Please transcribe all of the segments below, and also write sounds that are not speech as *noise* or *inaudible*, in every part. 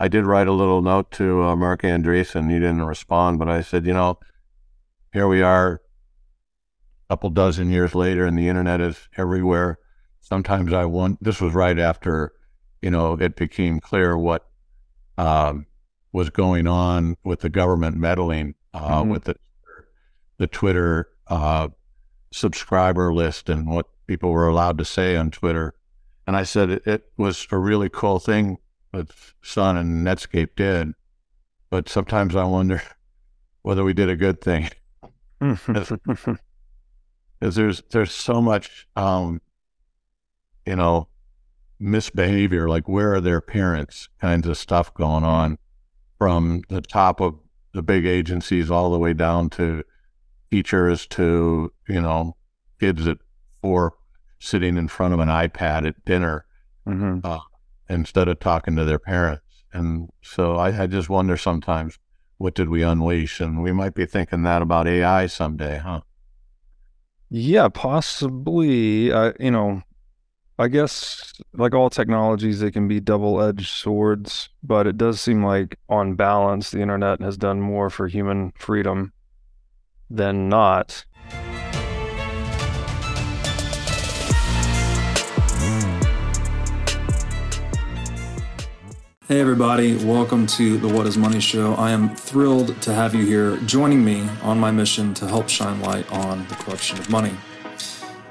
I did write a little note to uh, Marc Andreessen. He didn't respond, but I said, you know, here we are, a couple dozen years later, and the internet is everywhere. Sometimes I want. This was right after, you know, it became clear what um, was going on with the government meddling uh, mm-hmm. with the the Twitter uh, subscriber list and what people were allowed to say on Twitter. And I said it, it was a really cool thing that Sun and Netscape did, but sometimes I wonder *laughs* whether we did a good thing. *laughs* Because there's there's so much, um, you know, misbehavior. Like where are their parents? Kinds of stuff going on from the top of the big agencies all the way down to teachers to you know kids at four sitting in front of an iPad at dinner mm-hmm. uh, instead of talking to their parents. And so I, I, just wonder sometimes what did we unleash? And we might be thinking that about AI someday, huh? Yeah, possibly. Uh, you know, I guess like all technologies, they can be double edged swords, but it does seem like on balance, the internet has done more for human freedom than not. Hey, everybody, welcome to the What is Money Show. I am thrilled to have you here joining me on my mission to help shine light on the corruption of money.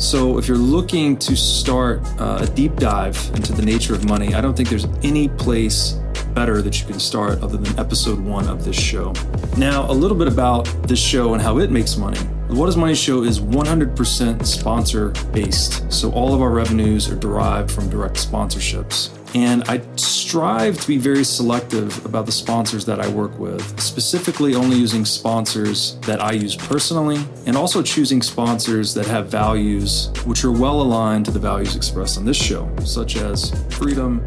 So, if you're looking to start uh, a deep dive into the nature of money, I don't think there's any place better that you can start other than episode one of this show. Now, a little bit about this show and how it makes money. The What is Money show is 100% sponsor based. So, all of our revenues are derived from direct sponsorships. And I strive to be very selective about the sponsors that I work with, specifically only using sponsors that I use personally, and also choosing sponsors that have values which are well aligned to the values expressed on this show, such as freedom,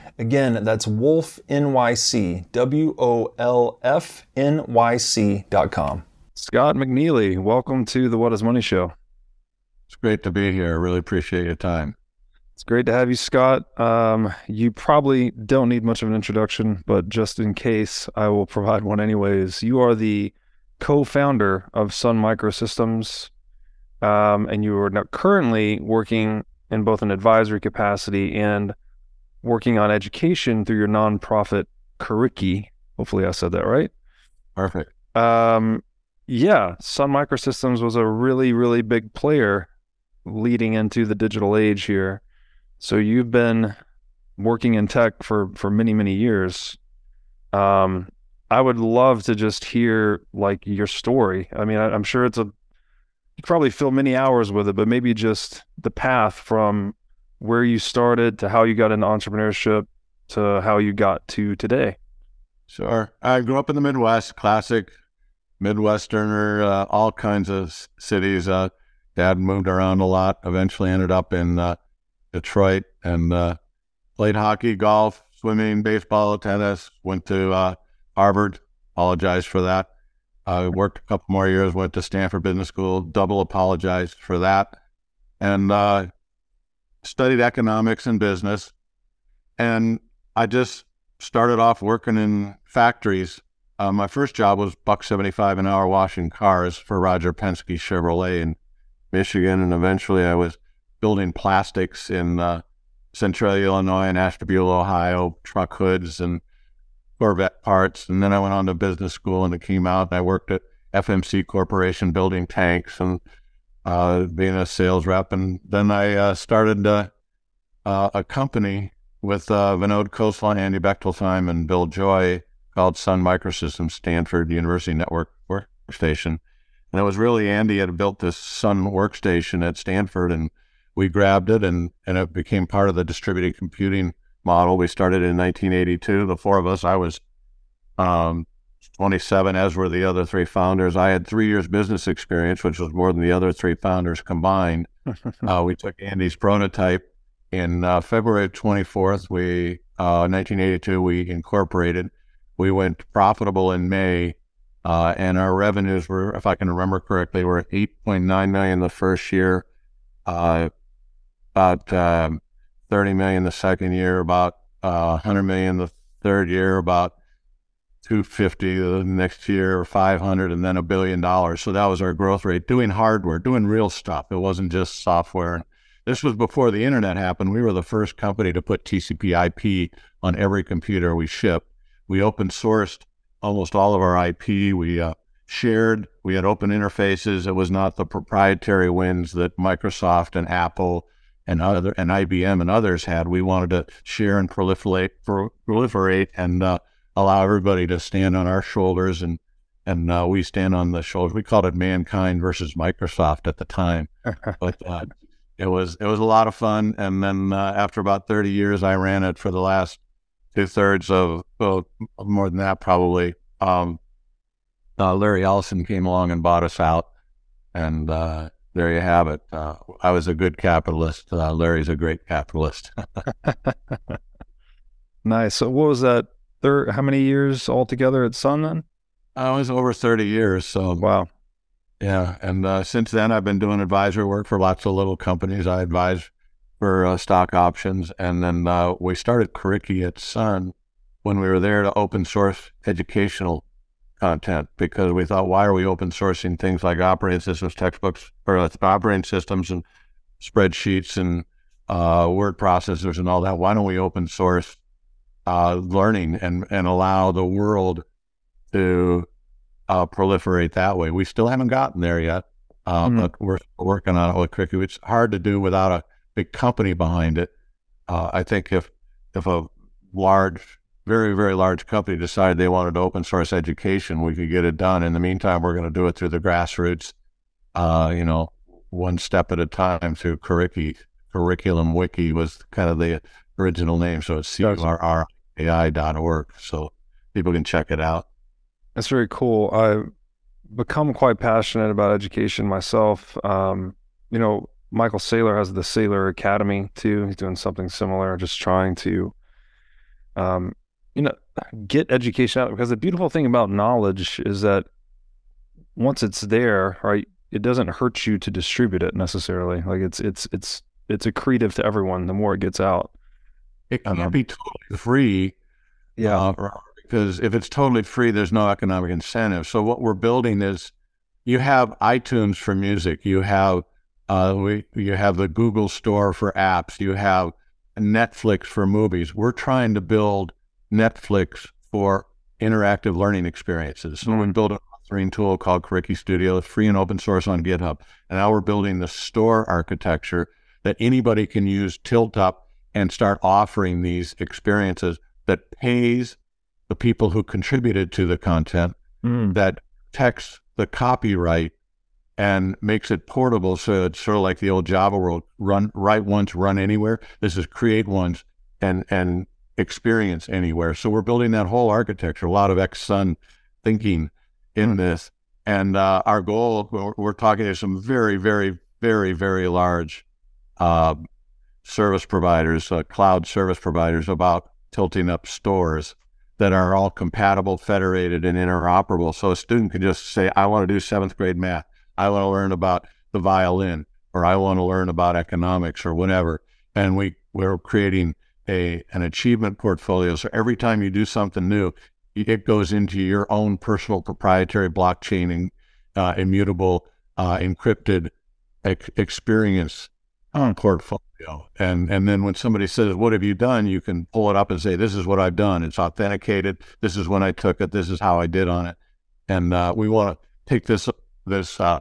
Again, that's Wolf NYC, W O L F N Y C dot com. Scott McNealy, welcome to the What is Money Show. It's great to be here. I really appreciate your time. It's great to have you, Scott. Um, you probably don't need much of an introduction, but just in case, I will provide one anyways. You are the co founder of Sun Microsystems, um, and you are now currently working in both an advisory capacity and working on education through your nonprofit Curriki. Hopefully, I said that right. Perfect. Um, yeah, Sun Microsystems was a really, really big player leading into the digital age here. So you've been working in tech for for many, many years. Um, I would love to just hear like your story. I mean, I, I'm sure it's a you probably fill many hours with it, but maybe just the path from where you started to how you got into entrepreneurship to how you got to today. Sure. I grew up in the Midwest, classic Midwesterner, uh, all kinds of cities. Uh, dad moved around a lot, eventually ended up in uh, Detroit and uh, played hockey, golf, swimming, baseball, tennis, went to uh, Harvard. Apologized for that. I worked a couple more years, went to Stanford Business School, double apologized for that and uh, studied economics and business. And I just started off working in factories. Uh, my first job was buck seventy five an hour washing cars for Roger Penske Chevrolet in Michigan, and eventually I was building plastics in uh, Central Illinois and Ashtabula, Ohio, truck hoods and Corvette parts. And then I went on to business school and it came out and I worked at FMC Corporation building tanks and uh, being a sales rep. And then I uh, started uh, uh a company with uh, Vinod Khosla, Andy Bechtolsheim, and Bill Joy called Sun Microsystems, Stanford University Network Workstation. And it was really Andy had built this Sun workstation at Stanford, and we grabbed it, and, and it became part of the distributed computing model. We started in 1982. The four of us, I was um, 27, as were the other three founders. I had three years business experience, which was more than the other three founders combined. *laughs* uh, we took Andy's prototype in uh, February 24th. We uh, 1982 we incorporated. We went profitable in May, uh, and our revenues were, if I can remember correctly, were 8.9 million the first year, uh, about um, 30 million the second year, about 100 uh, million the third year, about 250 the next year, 500, and then a billion dollars. So that was our growth rate. Doing hardware, doing real stuff. It wasn't just software. This was before the internet happened. We were the first company to put TCP/IP on every computer we shipped. We open sourced almost all of our IP. We uh, shared. We had open interfaces. It was not the proprietary wins that Microsoft and Apple and other and IBM and others had. We wanted to share and proliferate, proliferate, and uh, allow everybody to stand on our shoulders, and and uh, we stand on the shoulders. We called it mankind versus Microsoft at the time, *laughs* but uh, it was it was a lot of fun. And then uh, after about thirty years, I ran it for the last two thirds of well, more than that probably. Um, uh, Larry Ellison came along and bought us out, and uh, there you have it. Uh, I was a good capitalist. Uh, Larry's a great capitalist. *laughs* *laughs* nice. So, what was that? Third, how many years altogether at Sun then? I was over 30 years. So, wow. Yeah. And uh, since then, I've been doing advisory work for lots of little companies. I advise for uh, stock options. And then uh, we started Curriki at Sun when we were there to open source educational content because we thought, why are we open sourcing things like operating systems, textbooks, or uh, operating systems and spreadsheets and uh, word processors and all that? Why don't we open source uh, learning and, and allow the world to uh, proliferate that way? We still haven't gotten there yet, mm-hmm. but we're working on it with Curriki. It's hard to do without a big company behind it. Uh, I think if if a large very, very large company decided they wanted open source education, we could get it done. In the meantime, we're going to do it through the grassroots, uh, you know, one step at a time through Curriki. Curriculum Wiki was kind of the original name. So it's C-U-R-R-A-I.org. So people can check it out. That's very cool. I've become quite passionate about education myself. Um, you know, Michael Saylor has the Saylor Academy too. He's doing something similar, just trying to um, you know, get education out because the beautiful thing about knowledge is that once it's there, right, it doesn't hurt you to distribute it necessarily. Like it's it's it's it's accretive to everyone the more it gets out. It can't um, be totally free. Yeah. Uh, because if it's totally free, there's no economic incentive. So what we're building is you have iTunes for music, you have uh, we, you have the Google Store for apps, you have Netflix for movies. We're trying to build Netflix for interactive learning experiences. So we built an authoring tool called Curriki Studio. It's free and open source on GitHub. And now we're building the store architecture that anybody can use tilt up and start offering these experiences that pays the people who contributed to the content, mm. that protects the copyright and makes it portable so it's sort of like the old Java world, run write once, run anywhere. This is create once and and experience anywhere. So we're building that whole architecture, a lot of ex Sun thinking in this. And uh, our goal, we're, we're, talking to some very, very, very, very large uh, service providers, uh, cloud service providers about tilting up stores that are all compatible, federated, and interoperable. So a student can just say, I want to do seventh grade math. I want to learn about the violin. or I want to learn about economics or whatever. And we, we're creating a, an achievement portfolio. So every time you do something new, it goes into your own personal proprietary blockchain uh, immutable, uh, encrypted ex- experience uh, portfolio. And and then when somebody says, "What have you done?" you can pull it up and say, "This is what I've done. It's authenticated. This is when I took it. This is how I did on it." And uh, we want to take this this uh,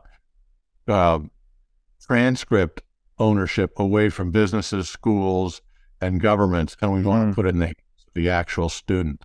uh, transcript ownership away from businesses, schools, and governments, and we want to mm. put it in the, the actual student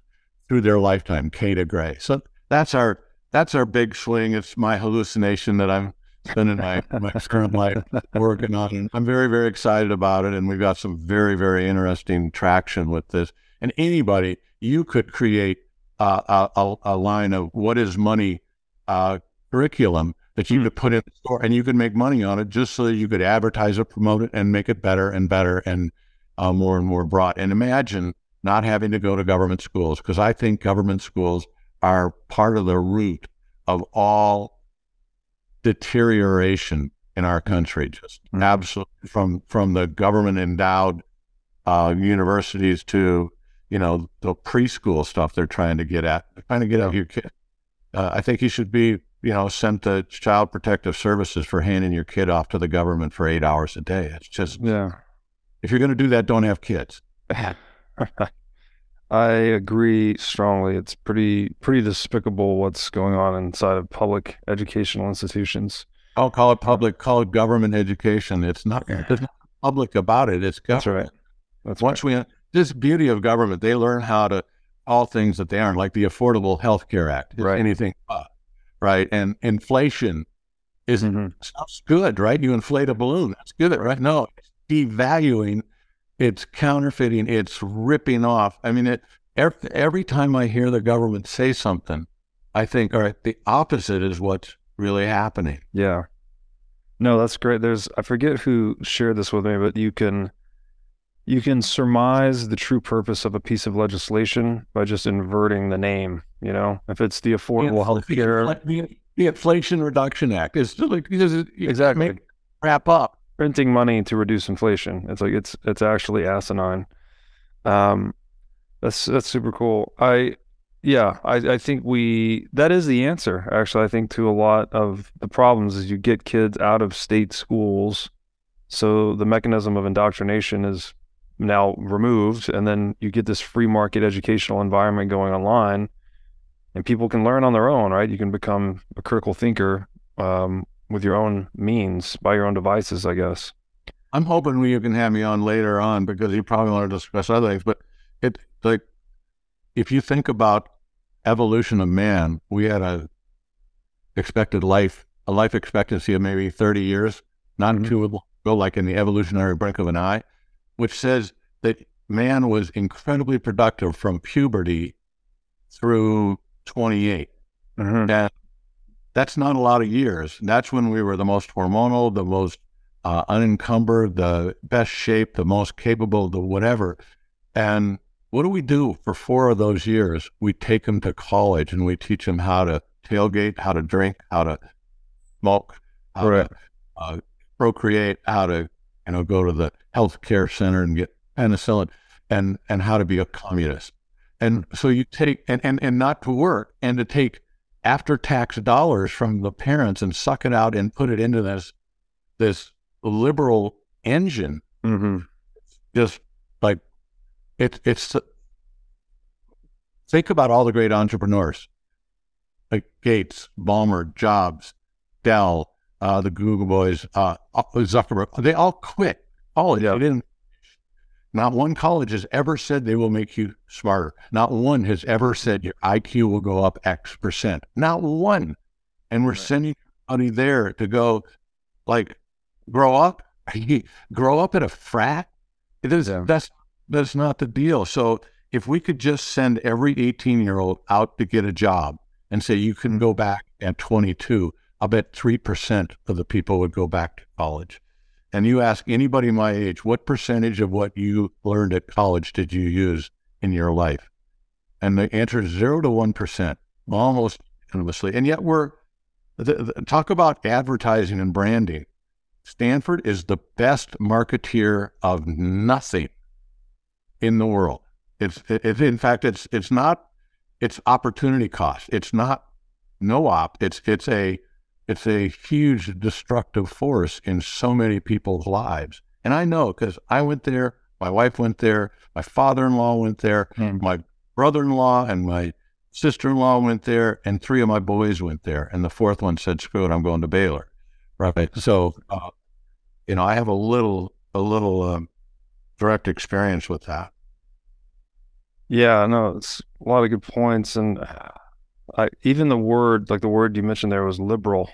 through their lifetime, K to Gray. So that's our that's our big swing. It's my hallucination that I'm spending my, my *laughs* current life working on. I'm very, very excited about it. And we've got some very, very interesting traction with this. And anybody, you could create uh, a, a, line of what is money uh, curriculum that you hmm. could put in the store and you could make money on it just so that you could advertise it, promote it, and make it better and better and uh, more and more broad. And imagine not having to go to government schools because I think government schools are part of the root of all deterioration in our country. Just mm-hmm. absolutely from from the government endowed uh, universities to you know the preschool stuff they're trying to get at. They're trying to get yeah. at your kid. Uh, I think you should be you know sent to Child Protective Services for handing your kid off to the government for eight hours a day. It's just yeah. If you're going to do that, don't have kids. *laughs* I agree strongly. It's pretty pretty despicable what's going on inside of public educational institutions. I'll call it public, call it government education. It's not, it's not public about it. It's government. That's right. That's Once right. we this beauty of government, they learn how to all things that they aren't, like the Affordable Health Care Act. right. Anything but, right? And inflation is mm-hmm. sounds good, right? You inflate a balloon. That's good, right? No, it's devaluing it's counterfeiting, it's ripping off. I mean, it, every, every time I hear the government say something, I think, all right, the opposite is what's really happening. Yeah. No, that's great. There's I forget who shared this with me, but you can you can surmise the true purpose of a piece of legislation by just inverting the name. You know, if it's the Affordable Health Care, the, the, Inflation Reduction Act is like exactly make, wrap up printing money to reduce inflation. It's like it's it's actually asinine. Um, that's that's super cool. I yeah, I, I think we that is the answer. Actually, I think to a lot of the problems is you get kids out of state schools, so the mechanism of indoctrination is now removed, and then you get this free market educational environment going online, and people can learn on their own. Right? You can become a critical thinker um, with your own means by your own devices, I guess. I'm hoping you can have me on later on because you probably want to discuss other things. But it like if you think about evolution of man, we had a expected life a life expectancy of maybe 30 years, not mm-hmm. too go like in the evolutionary blink of an eye, which says that man was incredibly productive from puberty through 28. Mm-hmm. And that's not a lot of years. That's when we were the most hormonal, the most uh, unencumbered, the best shape, the most capable, the whatever. And what do we do for four of those years? We take them to college and we teach them how to tailgate, how to drink, how to smoke, how to uh, procreate, how to you know go to the health care center and get penicillin, and and how to be a communist. And so you take and, and and not to work and to take after tax dollars from the parents and suck it out and put it into this this liberal engine. Mm-hmm. Just like it, it's think about all the great entrepreneurs like Gates, Ballmer, Jobs, Dell, uh, the Google boys, uh, Zuckerberg. They all quit. All yeah. they didn't not one college has ever said they will make you smarter. Not one has ever said your IQ will go up X percent. Not one. And we're right. sending money there to go, like, grow up. *laughs* grow up at a frat. It is yeah. that's that's not the deal. So if we could just send every 18 year old out to get a job and say you can mm-hmm. go back at 22, I bet three percent of the people would go back to college and you ask anybody my age, what percentage of what you learned at college did you use in your life? And the answer is zero to 1%, almost endlessly. And yet we're, the, the, talk about advertising and branding. Stanford is the best marketeer of nothing in the world. It's, it's in fact, it's it's not it's opportunity cost. It's not no op. It's it's a it's a huge destructive force in so many people's lives. And I know because I went there, my wife went there, my father-in-law went there, mm. my brother-in-law and my sister-in-law went there, and three of my boys went there, and the fourth one said, "Screw it, I'm going to Baylor." Right. So, uh, you know, I have a little a little um, direct experience with that. Yeah, no, it's a lot of good points, and I, even the word, like the word you mentioned there, was liberal.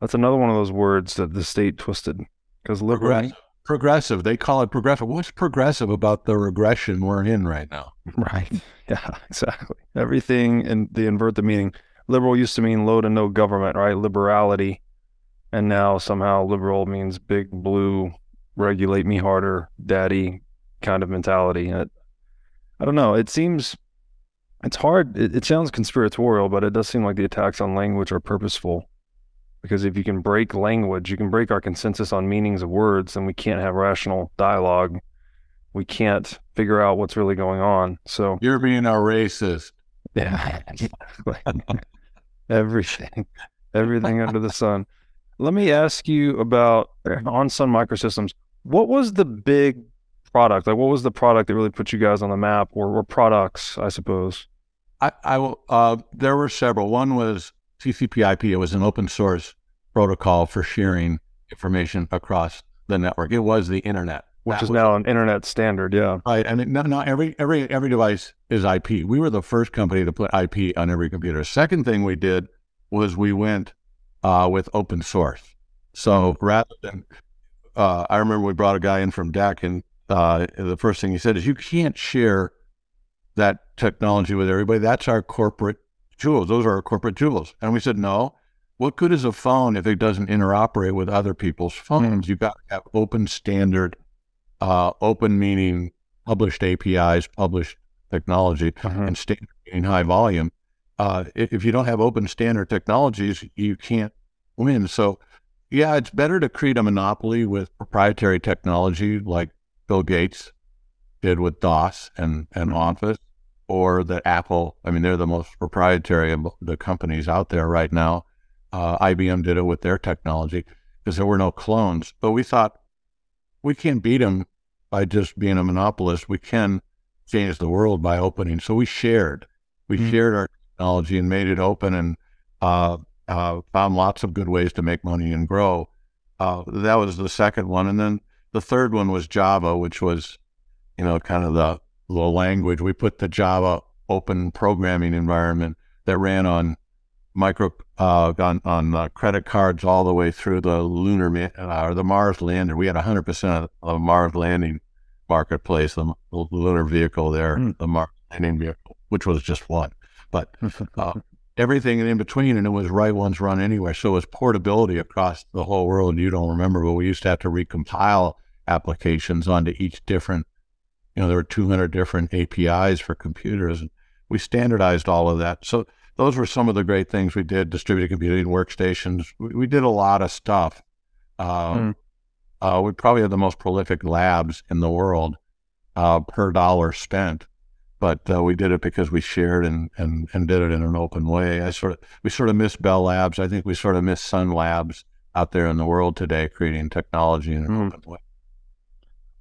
That's another one of those words that the state twisted because liberal. Progressive. progressive. They call it progressive. What's progressive about the regression we're in right now? *laughs* Right. Yeah. Exactly. Everything and they invert the meaning. Liberal used to mean low to no government, right? Liberality, and now somehow liberal means big blue, regulate me harder, daddy kind of mentality. I don't know. It seems it's hard. It, it, sounds conspiratorial, but it does seem like the attacks on language are purposeful. Because if you can break language, you can break our consensus on meanings of words, then we can't have rational dialogue. We can't figure out what's really going on. So you're being a racist. Yeah, *laughs* everything, everything under the sun. Let me ask you about on Sun Microsystems. What was the big product? Like, what was the product that really put you guys on the map, or, or products, I suppose? I, I uh, there were several. One was TCP/IP. It was an open source protocol for sharing information across the network. It was the internet, which that is now an internet standard. Yeah, right. And not, not every every every device is IP. We were the first company to put IP on every computer. Second thing we did was we went uh, with open source. So rather than, uh, I remember we brought a guy in from DEC and uh, the first thing he said is, "You can't share that technology with everybody. That's our corporate jewels. Those are our corporate jewels." And we said, "No. What good is a phone if it doesn't interoperate with other people's phones? Mm. You've got to have open standard, uh, open meaning published APIs, published technology, mm-hmm. and standard meaning high volume. Uh, if you don't have open standard technologies, you can't win. So." Yeah, it's better to create a monopoly with proprietary technology like Bill Gates did with DOS and, and mm-hmm. Office, or that Apple, I mean, they're the most proprietary of the companies out there right now. Uh, IBM did it with their technology because there were no clones. But we thought we can't beat them by just being a monopolist. We can change the world by opening. So we shared. We mm-hmm. shared our technology and made it open and uh, uh, found lots of good ways to make money and grow. Uh, that was the second one. And then the third one was Java, which was, you know, kind of the, the language. We put the Java open programming environment that ran on micro uh, on, on uh, credit cards all the way through the lunar uh, or the Mars lander. We had 100% of the Mars landing marketplace, the, the lunar vehicle there, mm. the Mars landing vehicle, which was just one. But *laughs* uh, everything in between, and it was write once, run anywhere. So it was portability across the whole world. You don't remember, but we used to have to recompile applications onto each different, you know, there were 200 different APIs for computers. And we standardized all of that. So those were some of the great things we did distributed computing workstations. We, we did a lot of stuff. Mm. uh, we probably had the most prolific labs in the world uh, per dollar spent. But uh, we did it because we shared and, and, and did it in an open way. I sort of we sort of miss Bell Labs. I think we sort of miss Sun Labs out there in the world today, creating technology in an mm. open way.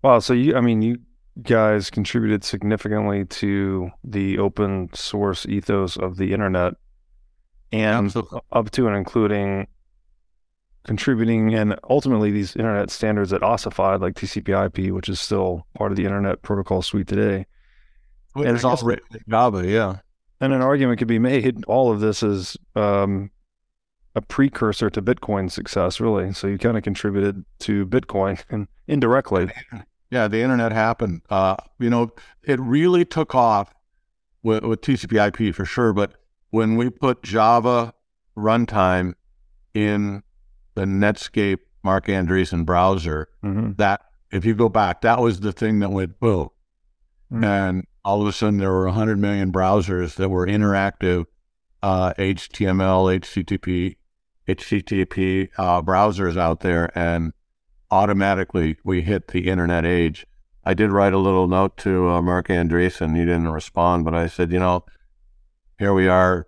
Wow. So you, I mean, you guys contributed significantly to the open source ethos of the internet and Absolutely. up to and including contributing and ultimately these internet standards that ossified like TCP IP, which is still part of the internet protocol suite today. Well, and it's all Java, yeah. And an argument could be made all of this is um, a precursor to Bitcoin success, really. So you kind of contributed to Bitcoin and *laughs* indirectly. Yeah, the internet happened. Uh, you know, it really took off with, with TCP/IP for sure. But when we put Java runtime in the Netscape Marc Andreessen browser, mm-hmm. that if you go back, that was the thing that went boom, mm-hmm. and all of a sudden there were 100 million browsers that were interactive uh, HTML, HTTP, HTTP uh, browsers out there, and automatically we hit the internet age. I did write a little note to uh, Marc Andreessen. He didn't respond, but I said, you know, here we are,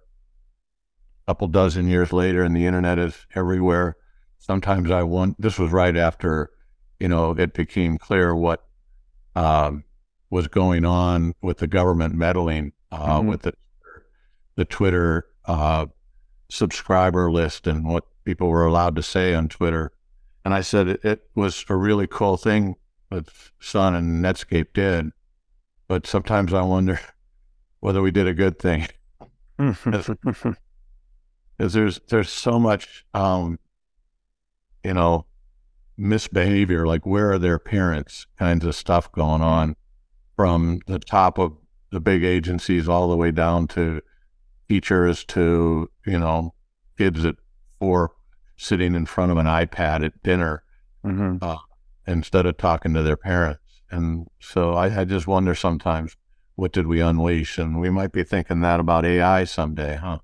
a couple dozen years later, and the internet is everywhere. Sometimes I want. This was right after, you know, it became clear what um, was going on with the government meddling uh, mm-hmm. with the the Twitter uh, subscriber list and what people were allowed to say on Twitter. And I said it, it was a really cool thing that Sun and Netscape did, but sometimes I wonder *laughs* whether we did a good thing. *laughs* Because there's there's so much, um, you know, misbehavior. Like where are their parents? Kinds of stuff going on from the top of the big agencies all the way down to teachers to you know kids at four sitting in front of an iPad at dinner mm-hmm. uh, instead of talking to their parents. And so I, I, just wonder sometimes what did we unleash? And we might be thinking that about AI someday, huh?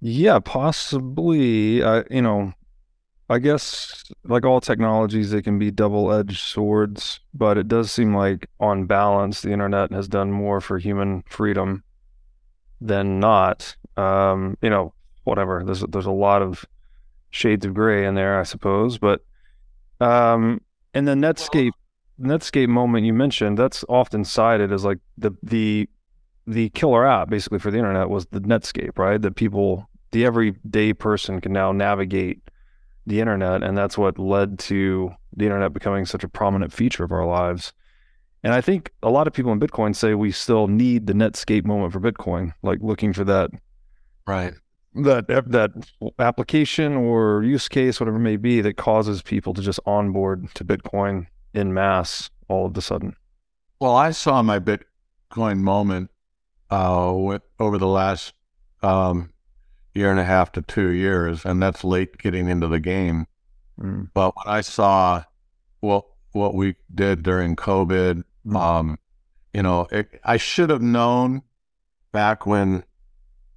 Yeah, possibly. Uh, you know, I guess like all technologies, they can be double edged swords, but it does seem like on balance, the internet has done more for human freedom than not. Um, you know, whatever. There's there's a lot of shades of gray in there, I suppose. But um, and the Netscape Netscape moment you mentioned, that's often cited as like the the the killer app basically for the internet was the Netscape, right? That people, the everyday person, can now navigate the internet, and that's what led to the internet becoming such a prominent feature of our lives. And I think a lot of people in Bitcoin say we still need the Netscape moment for Bitcoin, like looking for that right that that application or use case, whatever it may be, that causes people to just onboard to Bitcoin in mass all of a sudden? Well, I saw my Bitcoin moment uh, over the last um, year and a half to two years, and that's late getting into the game. Mm. But when I saw what what we did during COVID, mm. um, you know, it, I should have known back when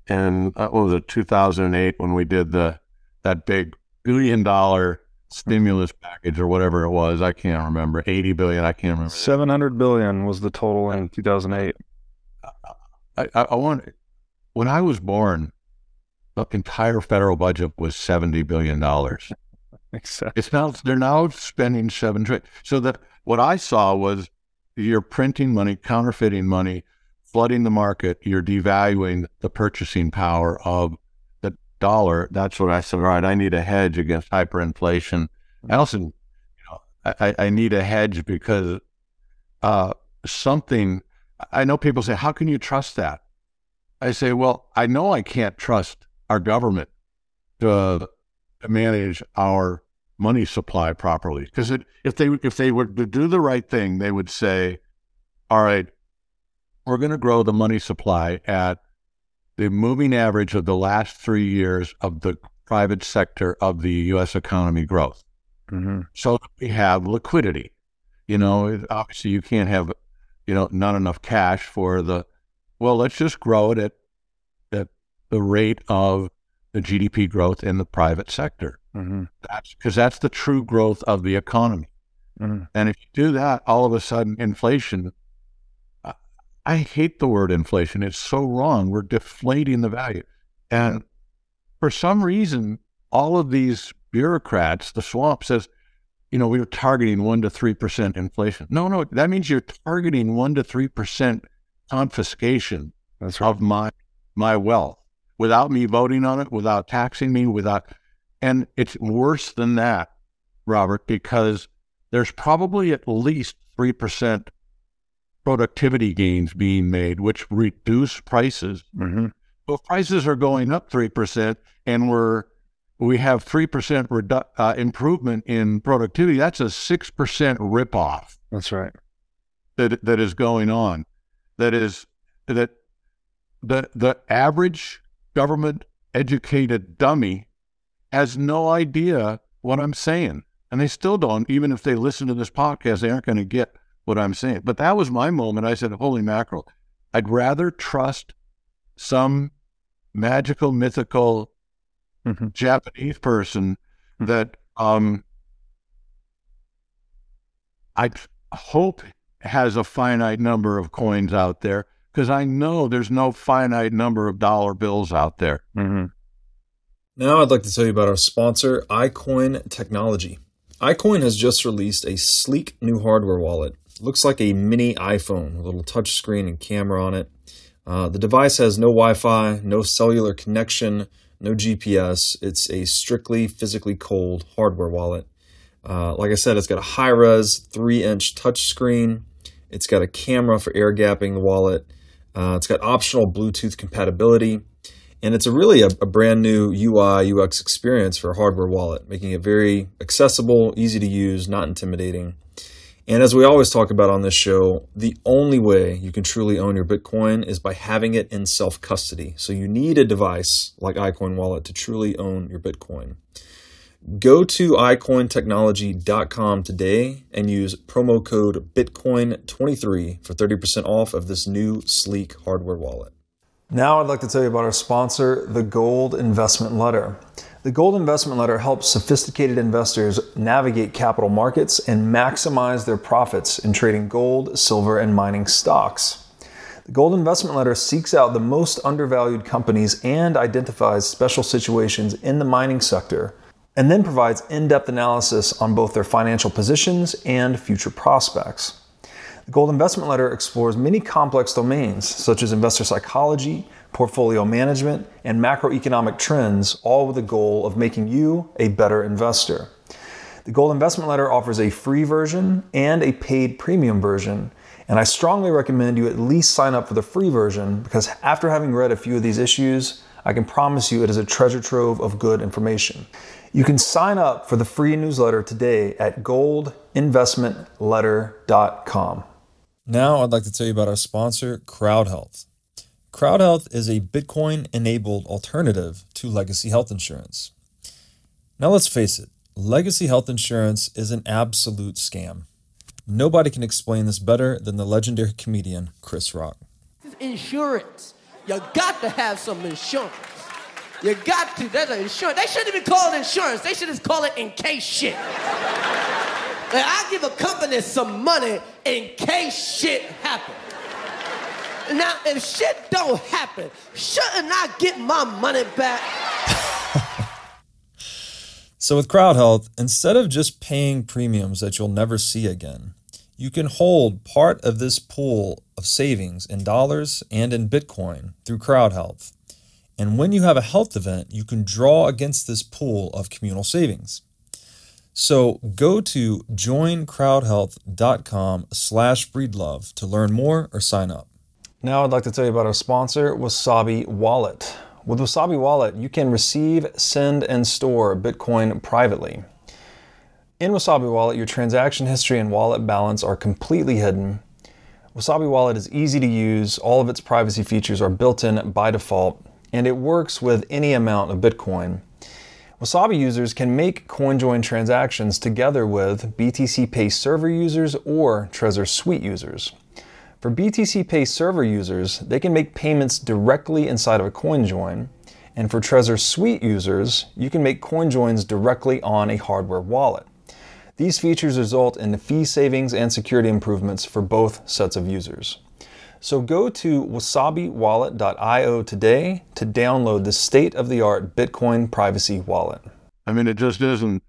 and uh, what was it, 2008 when we did the that big billion dollar stimulus package or whatever it was. I can't remember. 80 billion. I can't remember. 700 billion was the total in 2008. I, I, I want, when I was born, the entire federal budget was 70 billion dollars. *laughs* Exactly. It's now they're now spending seven trillion. So that what I saw was you're printing money, counterfeiting money, flooding the market, you're devaluing the purchasing power of the dollar. That's what I said. Right, I need a hedge against hyperinflation. I also, you know, I, I need a hedge because uh, something. I know people say, "How can you trust that?" I say, "Well, I know I can't trust our government to, to manage our money supply properly because if they if they were to do the right thing, they would say, "All right." We're going to grow the money supply at the moving average of the last three years of the private sector of the U.S. economy growth. Mm-hmm. So we have liquidity. You know, obviously you can't have, you know, not enough cash for the. Well, let's just grow it at at the rate of the GDP growth in the private sector. Mm-hmm. That's because that's the true growth of the economy. Mm-hmm. And if you do that, all of a sudden inflation I hate the word inflation. It's so wrong. We're deflating the value. And mm-hmm. for some reason, all of these bureaucrats, the swamp says, you know, we are targeting one to three percent inflation. No, no, that means you're targeting one to three percent confiscation right. of my my wealth without me voting on it, without taxing me, without and it's worse than that, Robert, because there's probably at least three percent productivity gains being made, which reduce prices. Mm-hmm. Prices are going up three percent, and we're we have three percent redu- uh, improvement in productivity. That's a six percent ripoff. That's right. That that is going on. That is that the the average government educated dummy has no idea what I'm saying, and they still don't. Even if they listen to this podcast, they aren't going to get what I'm saying. But that was my moment. I said, holy mackerel. I'd rather trust some magical, mythical mm-hmm. Japanese person that um, I hope has a finite number of coins out there because I know there's no finite number of dollar bills out there. Mm-hmm. Now, I'd like to tell you about our sponsor, iCoin Technology. iCoin has just released a sleek new hardware wallet. Looks like a mini iPhone, a little touchscreen and camera on it. Uh, the device has no Wi Fi, no cellular connection, no GPS. It's a strictly physically cold hardware wallet. Uh, like I said, it's got a high res 3 inch touchscreen. It's got a camera for air gapping the wallet. Uh, it's got optional Bluetooth compatibility. And it's a really a, a, brand new UI UX experience for a hardware wallet, making it very accessible, easy to use, not intimidating. And as we always talk about on this show, the only way you can truly own your Bitcoin is by having it in self custody. So you need a device like iCoin Wallet to truly own your Bitcoin. Go to iCoinTechnology.com today and use promo code Bitcoin23 for 30% off of this new sleek hardware wallet. Now, I'd like to tell you about our sponsor, the Gold Investment Letter. The Gold Investment Letter helps sophisticated investors navigate capital markets and maximize their profits in trading gold, silver, and mining stocks. The Gold Investment Letter seeks out the most undervalued companies and identifies special situations in the mining sector and then provides in depth analysis on both their financial positions and future prospects. The Gold Investment Letter explores many complex domains such as investor psychology, portfolio management, and macroeconomic trends, all with the goal of making you a better investor. The Gold Investment Letter offers a free version and a paid premium version, and I strongly recommend you at least sign up for the free version because after having read a few of these issues, I can promise you it is a treasure trove of good information. You can sign up for the free newsletter today at goldinvestmentletter.com. Now, I'd like to tell you about our sponsor, CrowdHealth. CrowdHealth is a Bitcoin enabled alternative to legacy health insurance. Now, let's face it, legacy health insurance is an absolute scam. Nobody can explain this better than the legendary comedian Chris Rock. Insurance. You got to have some insurance. You got to. There's an insurance. They shouldn't even call it insurance. They should just call it in case shit. I give a company some money in case shit happens. Now, if shit don't happen, shouldn't I get my money back? *laughs* so, with CrowdHealth, instead of just paying premiums that you'll never see again, you can hold part of this pool of savings in dollars and in Bitcoin through CrowdHealth. And when you have a health event, you can draw against this pool of communal savings. So go to joincrowdhealth.com slash breedlove to learn more or sign up. Now I'd like to tell you about our sponsor, Wasabi Wallet. With Wasabi Wallet, you can receive, send, and store Bitcoin privately. In Wasabi Wallet, your transaction history and wallet balance are completely hidden. Wasabi Wallet is easy to use, all of its privacy features are built in by default, and it works with any amount of Bitcoin. Wasabi users can make CoinJoin transactions together with BTC Pay server users or Trezor Suite users. For BTC Pay server users, they can make payments directly inside of a CoinJoin. And for Trezor Suite users, you can make CoinJoins directly on a hardware wallet. These features result in the fee savings and security improvements for both sets of users. So go to wasabiwallet.io today to download the state of the art Bitcoin privacy wallet. I mean, it just isn't.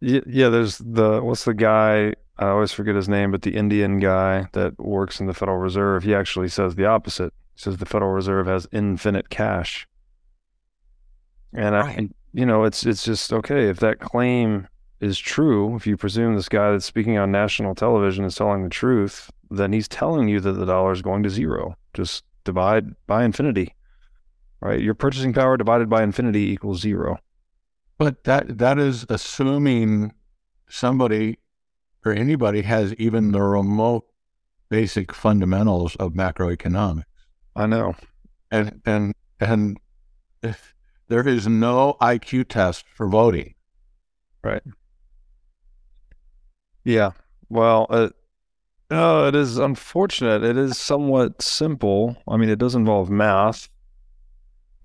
Yeah, there's the, what's the guy I always forget his name, but the Indian guy that works in the Federal Reserve, he actually says the opposite. He says the Federal Reserve has infinite cash. And right. I, you know, it's it's just okay if that claim is true. If you presume this guy that's speaking on national television is telling the truth, then he's telling you that the dollar is going to zero. Just divide by infinity, right? Your purchasing power divided by infinity equals zero. But that that is assuming somebody or anybody has even the remote basic fundamentals of macroeconomics. I know. And and and if there is no IQ test for voting. Right. Yeah. Well, uh, oh, it is unfortunate. It is somewhat simple. I mean, it does involve math,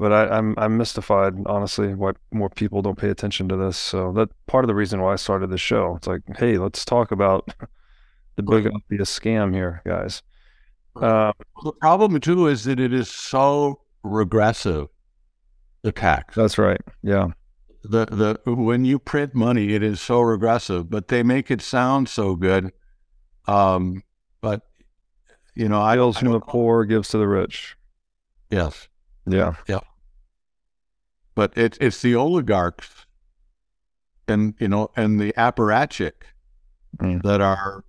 but I, I'm I'm mystified, honestly, why more people don't pay attention to this. So that part of the reason why I started the show. It's like, hey, let's talk about *laughs* the big obvious scam here, guys. Uh, the problem too is that it is so regressive. The tax. That's right. Yeah. The the when you print money, it is so regressive, but they make it sound so good. Um, but you know, I steals from the poor, gives to the rich. Yes. Yeah. Yeah. But it's it's the oligarchs and you know and the apparatchik mm. that are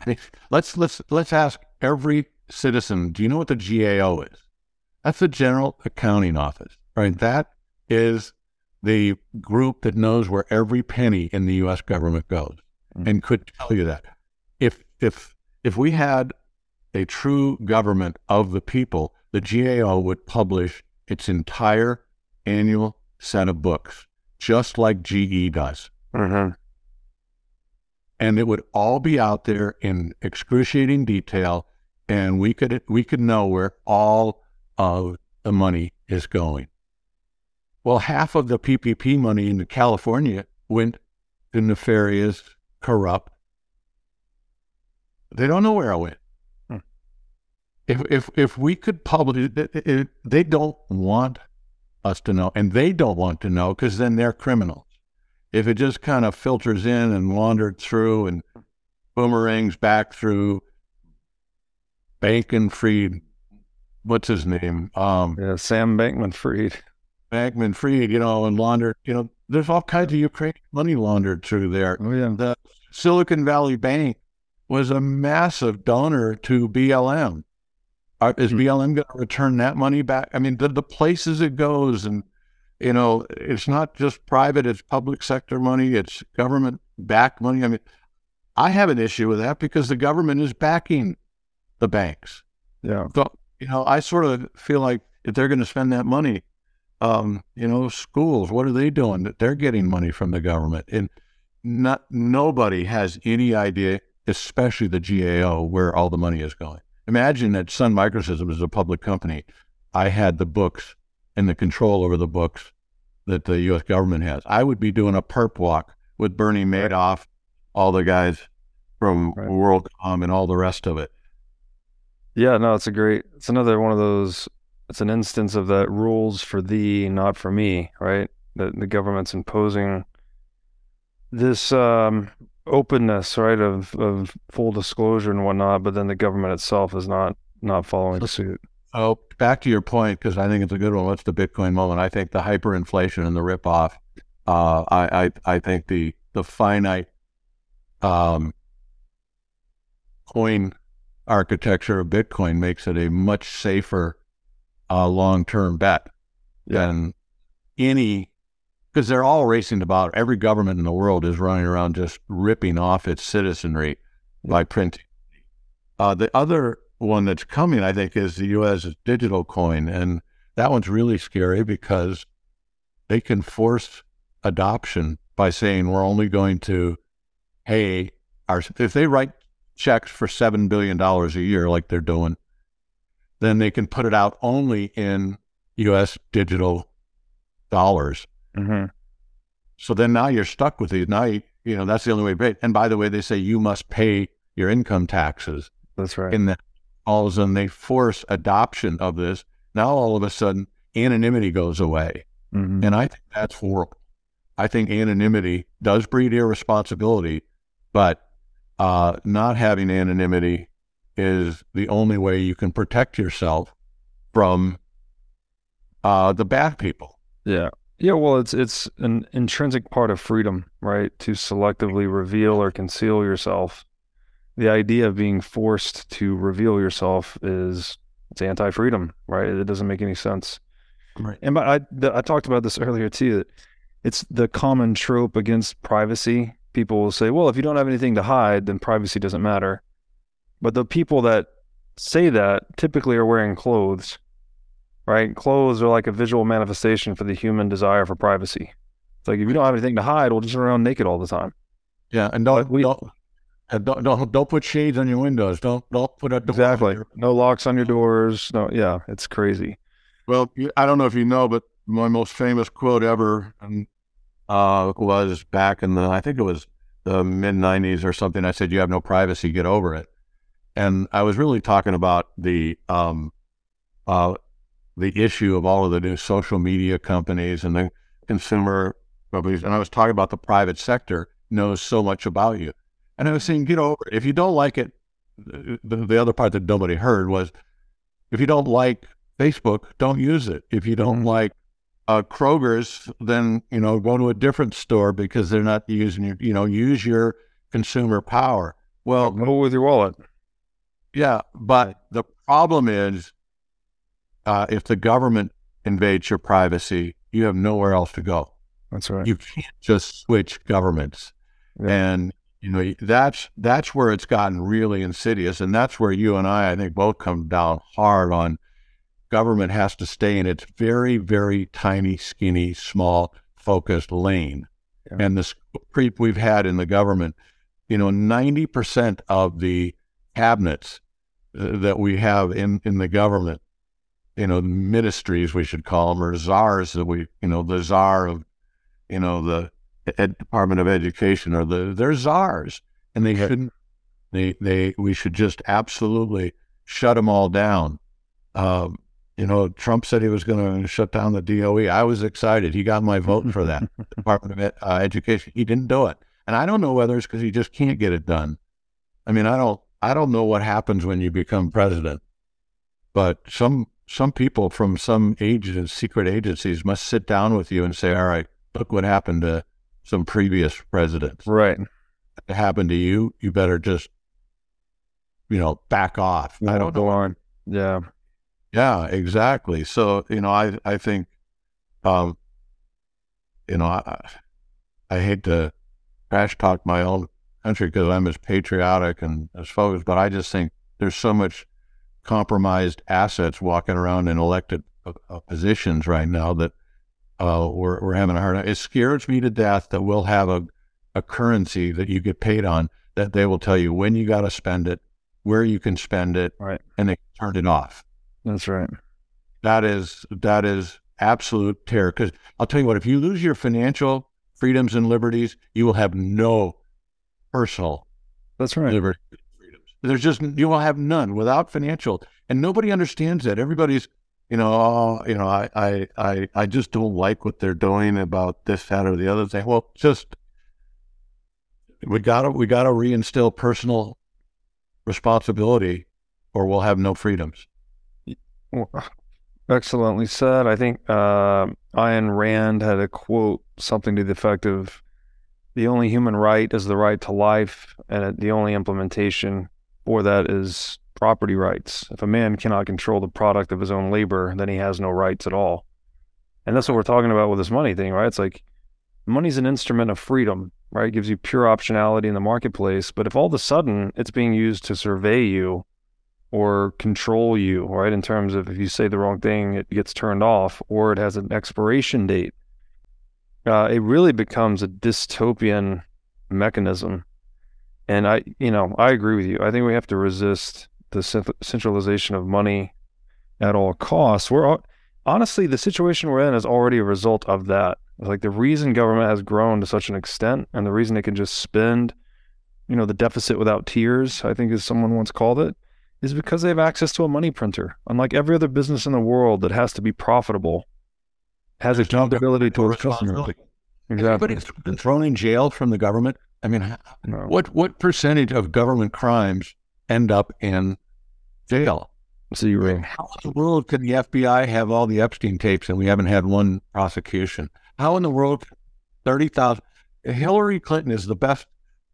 I mean, let's let's let's ask every citizen, do you know what the GAO is? That's the General Accounting Office, right? That is the group that knows where every penny in the US government goes mm. and could tell you that. If if if we had a true government of the people, the GAO would publish its entire annual set of books, just like GE does. Mm-hmm. And it would all be out there in excruciating detail, and we could we could know where all of the money is going. Well, half of the PPP money in California went to nefarious, corrupt. They don't know where it went if if if we could publish it, they don't want us to know, and they don't want to know because then they're criminals. If it just kind of filters in and wandered through and boomerangs back through Bankman Fried, what's his name? Um, yeah, Sam Bankman Fried. Bankman Fried, you know, and laundered, you know, there's all kinds of Ukrainian money laundered through there. Oh, yeah. The Silicon Valley Bank was a massive donor to BLM. Are, is BLM mm-hmm. going to return that money back? I mean, the, the places it goes, and you know, it's not just private; it's public sector money, it's government backed money. I mean, I have an issue with that because the government is backing the banks. Yeah. So, you know, I sort of feel like if they're going to spend that money, um, you know, schools, what are they doing? That they're getting money from the government, and not nobody has any idea, especially the GAO, where all the money is going. Imagine that Sun Microsystems is a public company. I had the books and the control over the books that the U.S. government has. I would be doing a perp walk with Bernie Madoff, all the guys from right. WorldCom, and all the rest of it. Yeah, no, it's a great. It's another one of those. It's an instance of that rules for thee, not for me, right? That the government's imposing this um, openness, right, of of full disclosure and whatnot, but then the government itself is not not following suit. Oh, back to your point because I think it's a good one. What's the Bitcoin moment? I think the hyperinflation and the ripoff. Uh, I, I I think the the finite um, coin architecture of Bitcoin makes it a much safer uh, long term bet yeah. than any because they're all racing about. Every government in the world is running around just ripping off its citizenry by printing. Uh, the other one that's coming, I think, is the U.S. digital coin, and that one's really scary because they can force adoption by saying we're only going to pay our if they write checks for seven billion dollars a year like they're doing, then they can put it out only in U.S. digital dollars Mm-hmm. So then now you're stuck with these. Now, you, you know, that's the only way to pay. And by the way, they say you must pay your income taxes. That's right. And then all of a sudden they force adoption of this. Now all of a sudden anonymity goes away. Mm-hmm. And I think that's horrible. I think anonymity does breed irresponsibility, but uh, not having anonymity is the only way you can protect yourself from uh, the bad people. Yeah. Yeah, well, it's it's an intrinsic part of freedom, right? To selectively reveal or conceal yourself. The idea of being forced to reveal yourself is it's anti-freedom, right? It doesn't make any sense. Right. And I I talked about this earlier too. That it's the common trope against privacy. People will say, "Well, if you don't have anything to hide, then privacy doesn't matter." But the people that say that typically are wearing clothes right? Clothes are like a visual manifestation for the human desire for privacy. It's like if you don't have anything to hide, we'll just run around naked all the time. Yeah, and don't we, don't, don't don't don't put shades on your windows. Don't don't put a exactly no locks on your doors. No, yeah, it's crazy. Well, I don't know if you know, but my most famous quote ever uh, was back in the, I think it was the mid 90s or something. I said, You have no privacy, get over it. And I was really talking about the, um, uh, the issue of all of the new social media companies and the consumer companies. And I was talking about the private sector knows so much about you. And I was saying, get over it. If you don't like it, the, the other part that nobody heard was if you don't like Facebook, don't use it. If you don't like uh, Kroger's, then you know go to a different store because they're not using your. You know, use your consumer power. Well, go with your wallet. Yeah, but the problem is, uh, if the government invades your privacy, you have nowhere else to go. That's right. You can't just switch governments, yeah. and you know that's that's where it's gotten really insidious, and that's where you and I, I think, both come down hard on government has to stay in its very, very tiny, skinny, small, focused lane. Yeah. And this creep we've had in the government, you know, 90% of the cabinets uh, that we have in, in the government, you know, ministries, we should call them, or czars that we, you know, the czar of, you know, the Ed, Department of Education, or the, they're czars. And they shouldn't, they, they, we should just absolutely shut them all down. Um, you know, Trump said he was going to shut down the DOE. I was excited. He got my vote for that *laughs* Department of uh, Education. He didn't do it, and I don't know whether it's because he just can't get it done. I mean, I don't, I don't know what happens when you become president, but some some people from some agents, secret agencies, must sit down with you and say, "All right, look what happened to some previous presidents. Right, it happened to you. You better just, you know, back off. I don't go on. Yeah." Yeah, exactly. So, you know, I, I think, um, you know, I, I hate to trash talk my own country because I'm as patriotic and as focused, but I just think there's so much compromised assets walking around in elected uh, uh positions right now that uh, we're, we're having a hard time. It scares me to death that we'll have a, a currency that you get paid on that they will tell you when you got to spend it, where you can spend it, right. and they turn it off. That's right. That is that is absolute terror. Because I'll tell you what, if you lose your financial freedoms and liberties, you will have no personal. That's right. Liberty. There's just you will have none without financial, and nobody understands that. Everybody's, you know, oh, you know, I, I, I, I just don't like what they're doing about this, that, or the other thing. Well, just we gotta we gotta reinstill personal responsibility, or we'll have no freedoms. Excellently said. I think uh, Ayn Rand had a quote, something to the effect of the only human right is the right to life, and the only implementation for that is property rights. If a man cannot control the product of his own labor, then he has no rights at all. And that's what we're talking about with this money thing, right? It's like money's an instrument of freedom, right? It gives you pure optionality in the marketplace. But if all of a sudden it's being used to survey you or control you, right? In terms of if you say the wrong thing, it gets turned off or it has an expiration date. Uh, it really becomes a dystopian mechanism. And I, you know, I agree with you. I think we have to resist the centralization of money at all costs. We're honestly, the situation we're in is already a result of that. Like the reason government has grown to such an extent and the reason it can just spend, you know, the deficit without tears, I think as someone once called it, is because they have access to a money printer. Unlike every other business in the world that has to be profitable, has accountability to its customers. Exactly. It's been thrown in jail from the government. I mean, no. what what percentage of government crimes end up in jail? Zero. How in the world could the FBI have all the Epstein tapes and we haven't had one prosecution? How in the world, thirty thousand? Hillary Clinton is the best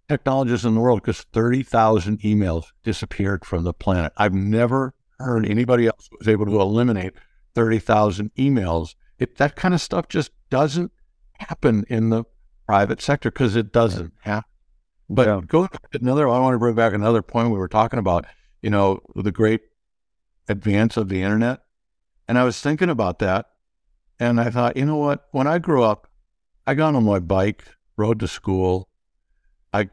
technologists in the world because 30,000 emails disappeared from the planet. I've never heard anybody else was able to eliminate 30,000 emails. It, that kind of stuff just doesn't happen in the private sector because it doesn't happen. But yeah. going another, I want to bring back another point we were talking about, you know, the great advance of the internet. And I was thinking about that. And I thought, you know what? When I grew up, I got on my bike, rode to school, I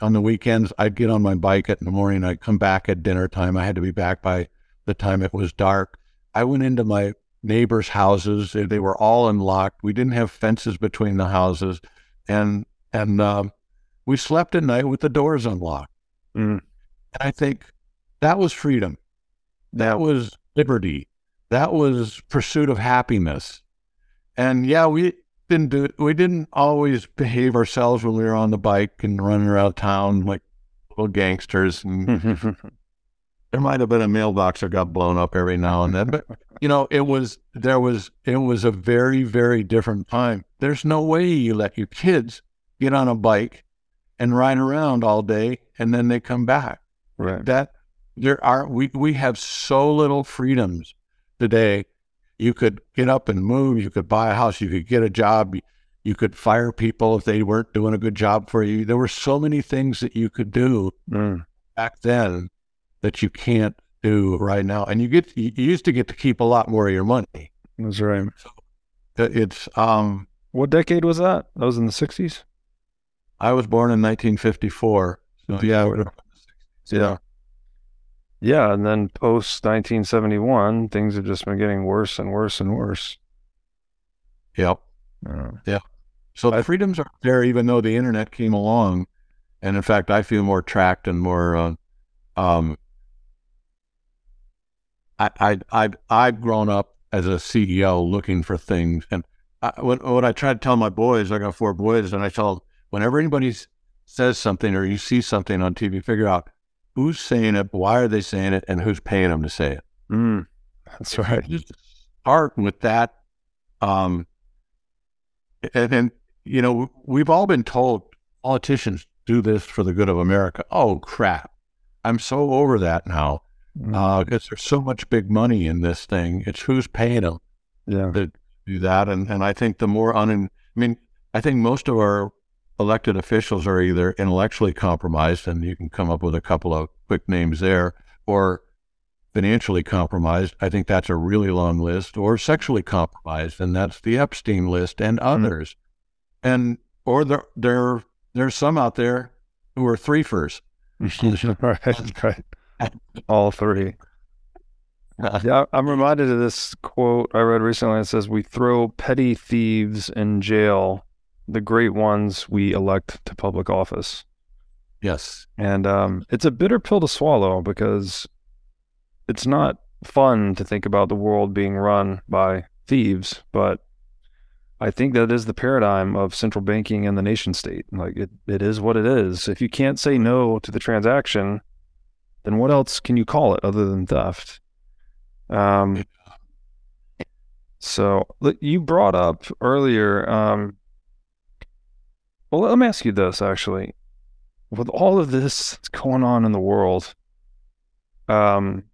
on the weekends, I'd get on my bike at in the morning. I'd come back at dinner time. I had to be back by the time it was dark. I went into my neighbors' houses. They were all unlocked. We didn't have fences between the houses, and and um, we slept at night with the doors unlocked. Mm. And I think that was freedom. That was liberty. That was pursuit of happiness. And yeah, we didn't do we didn't always behave ourselves when we were on the bike and running around town like little gangsters. And *laughs* there might have been a mailbox that got blown up every now and then, but you know, it was there was it was a very very different time. There's no way you let your kids get on a bike and ride around all day and then they come back. right. That there are we we have so little freedoms today. You could get up and move. You could buy a house. You could get a job. You could fire people if they weren't doing a good job for you. There were so many things that you could do Mm. back then that you can't do right now. And you get you used to get to keep a lot more of your money. That's right. It- It's um What decade was that? That was in the 60s? I was born in 1954. So yeah, yeah. Yeah, and then post 1971, things have just been getting worse and worse and worse. Yep. Uh, So the freedoms are there, even though the internet came along, and in fact, I feel more tracked and more. Uh, um, I I I've, I've grown up as a CEO looking for things, and I, what what I try to tell my boys, I got four boys, and I tell them whenever anybody says something or you see something on TV, figure out who's saying it, why are they saying it, and who's paying them to say it. mm, that's right. Just start with that. Um, and, and you know, we've all been told politicians do this for the good of America. Oh crap! I'm so over that now Mm-hmm. Uh, because there's so much big money in this thing. It's who's paying them yeah. to do that, and and I think the more un, I mean, I think most of our elected officials are either intellectually compromised, and you can come up with a couple of quick names there, or financially compromised. I think that's a really long list, or sexually compromised, and that's the Epstein list, and mm-hmm. others, and or there there there's some out there who are threefers. *laughs* right, right. *laughs* All three. Yeah, I'm reminded of this quote I read recently. It says, We throw petty thieves in jail, the great ones we elect to public office. Yes, And um, it's a bitter pill to swallow because it's not fun to think about the world being run by thieves, but I think that is the paradigm of central banking and the nation state. Like it, it is what it is. If you can't say no to the transaction, then what else can you call it other than theft? Um, so you brought up earlier. Um, well, let me ask you this actually with all of this that's going on in the world, um,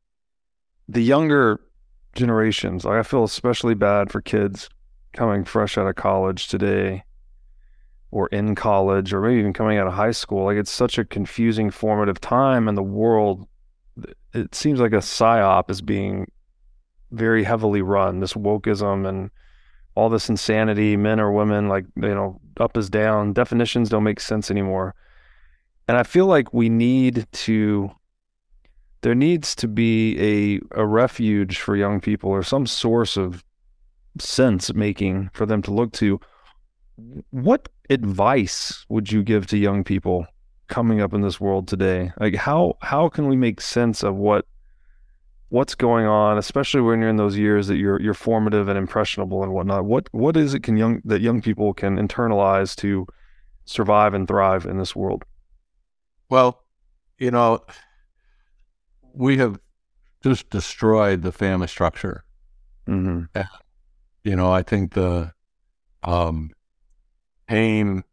the younger generations, like I feel especially bad for kids coming fresh out of college today or in college or maybe even coming out of high school. Like it's such a confusing formative time in the world. It seems like a psyop is being very heavily run, this wokeism and all this insanity, men or women, like, you know, up is down, definitions don't make sense anymore. And I feel like we need to there needs to be a a refuge for young people or some source of sense making for them to look to. What advice would you give to young people coming up in this world today? Like how how can we make sense of what what's going on, especially when you're in those years that you're you're formative and impressionable and whatnot? What what is it can young that young people can internalize to survive and thrive in this world? Well, you know, we have just destroyed the family structure. Mm-hmm. You know, I think the um, paying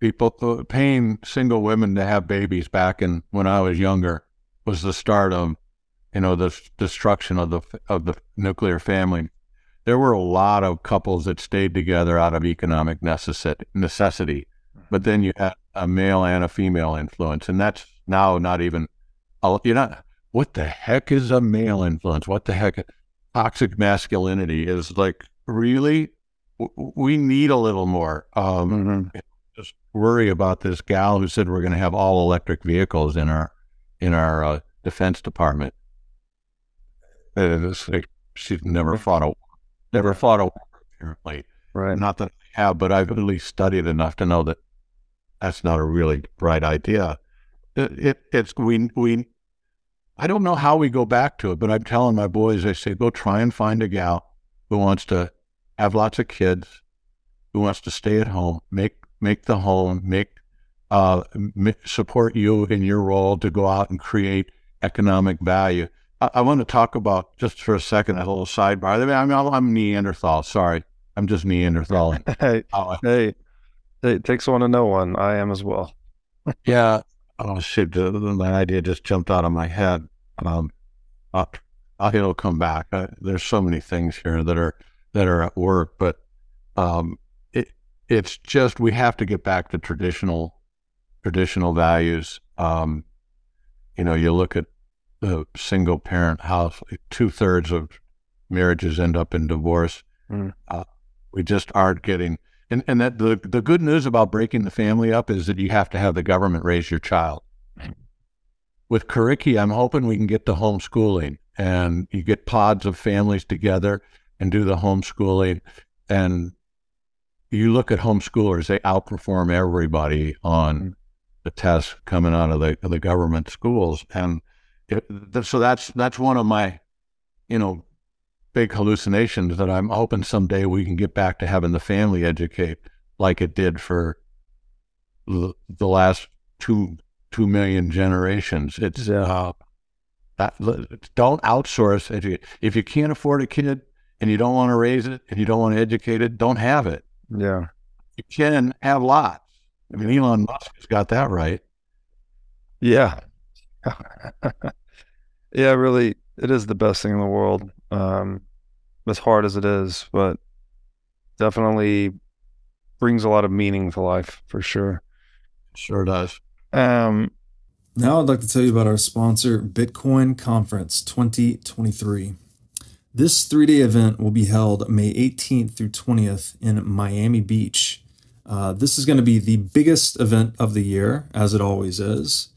people, paying single women to have babies back in when I was younger was the start of, you know, the destruction of the of the nuclear family. There were a lot of couples that stayed together out of economic necessi- necessity, mm-hmm. but then you had a male and a female influence, and that's now not even. You're not. What the heck is a male influence? What the heck? Toxic masculinity is like really. We need a little more. Um, Mm-hmm. just worry about this gal who said we're going to have all electric vehicles in our in our uh, defense department. Uh, it's like she's never fought a never fought a war apparently. Right. Not that I have, but I've at least studied enough to know that that's not a really bright idea. It, it it's we we I don't know how we go back to it, but I'm telling my boys, I say, go try and find a gal who wants to have lots of kids, who wants to stay at home, make make the home, make uh, support you in your role to go out and create economic value. I, I want to talk about just for a second a little sidebar. I mean, I'm, I'm Neanderthal. Sorry, I'm just Neanderthal. *laughs* Hey, Uh, hey, hey, it takes one to know one. I am as well. *laughs* yeah. Oh shit! The idea just jumped out of my head. Um, uh, it'll come back. Uh, there's so many things here that are that are at work, but um, it it's just we have to get back to traditional traditional values. Um, you know, you look at the single parent house, two thirds of marriages end up in divorce. Mm. Uh, we just aren't getting, and, and that the, the good news about breaking the family up is that you have to have the government raise your child. With Curriki, I'm hoping we can get to homeschooling and you get pods of families together and do the homeschooling. And you look at homeschoolers, they outperform everybody on the tests coming out of the, of the government schools. And it, so that's, that's one of my, you know, big hallucinations that I'm hoping someday we can get back to having the family educate like it did for the, the last two, two million generations. It's, uh, that, don't outsource education. If you can't afford a kid and you don't want to raise it and you don't want to educate it, don't have it. Yeah. You can have lots. I mean, Elon Musk has got that right. Yeah. *laughs* yeah, really, it is the best thing in the world. Um, as hard as it is, but definitely brings a lot of meaning to life for sure. Sure does. Um, Now I'd like to tell you about our sponsor, Bitcoin Conference 2023. This three day event will be held May 18th through 20th in Miami Beach. Uh, this is going to be the biggest event of the year, as it always is.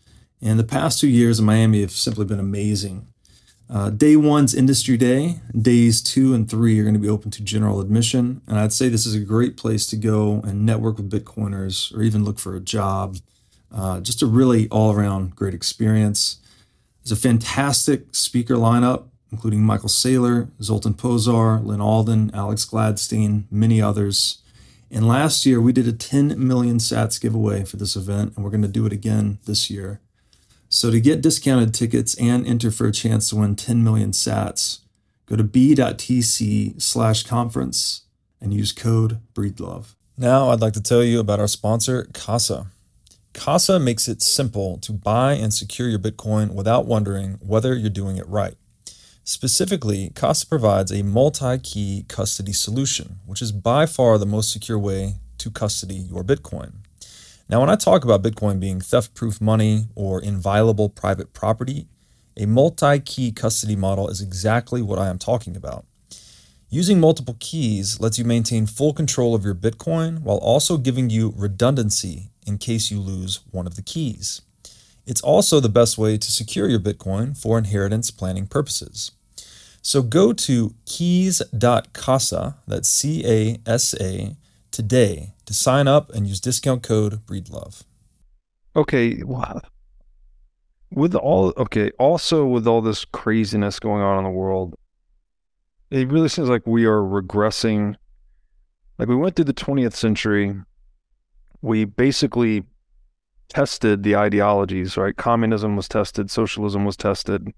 And the past two years in Miami have simply been amazing. Uh, day one's industry day. Days two and three are going to be open to general admission. And I'd say this is a great place to go and network with Bitcoiners or even look for a job. Uh, just a really all around great experience. There's a fantastic speaker lineup, including Michael Saylor, Zoltan Pozsar, Lyn Alden, Alex Gladstein, many others. And last year, we did a 10 million sats giveaway for this event, and we're going to do it again this year. So to get discounted tickets and enter for a chance to win 10 million sats, go to b.tc slash conference and use code BREEDLOVE. Now, I'd like to tell you about our sponsor, Casa. Casa makes it simple to buy and secure your Bitcoin without wondering whether you're doing it right. Specifically, Casa provides a multi key custody solution, which is by far the most secure way to custody your Bitcoin. Now, when I talk about Bitcoin being theft proof money or inviolable private property, a multi key custody model is exactly what I am talking about. Using multiple keys lets you maintain full control of your Bitcoin while also giving you redundancy in case you lose one of the keys. It's also the best way to secure your Bitcoin for inheritance planning purposes. So go to keys.casa, that's C A S A, today to sign up and use discount code BREEDLOVE. Okay, wow. With all okay, also with all this craziness going on in the world, it really seems like we are regressing. Like we went through the 20th century, we basically tested the ideologies, right? Communism was tested, socialism was tested.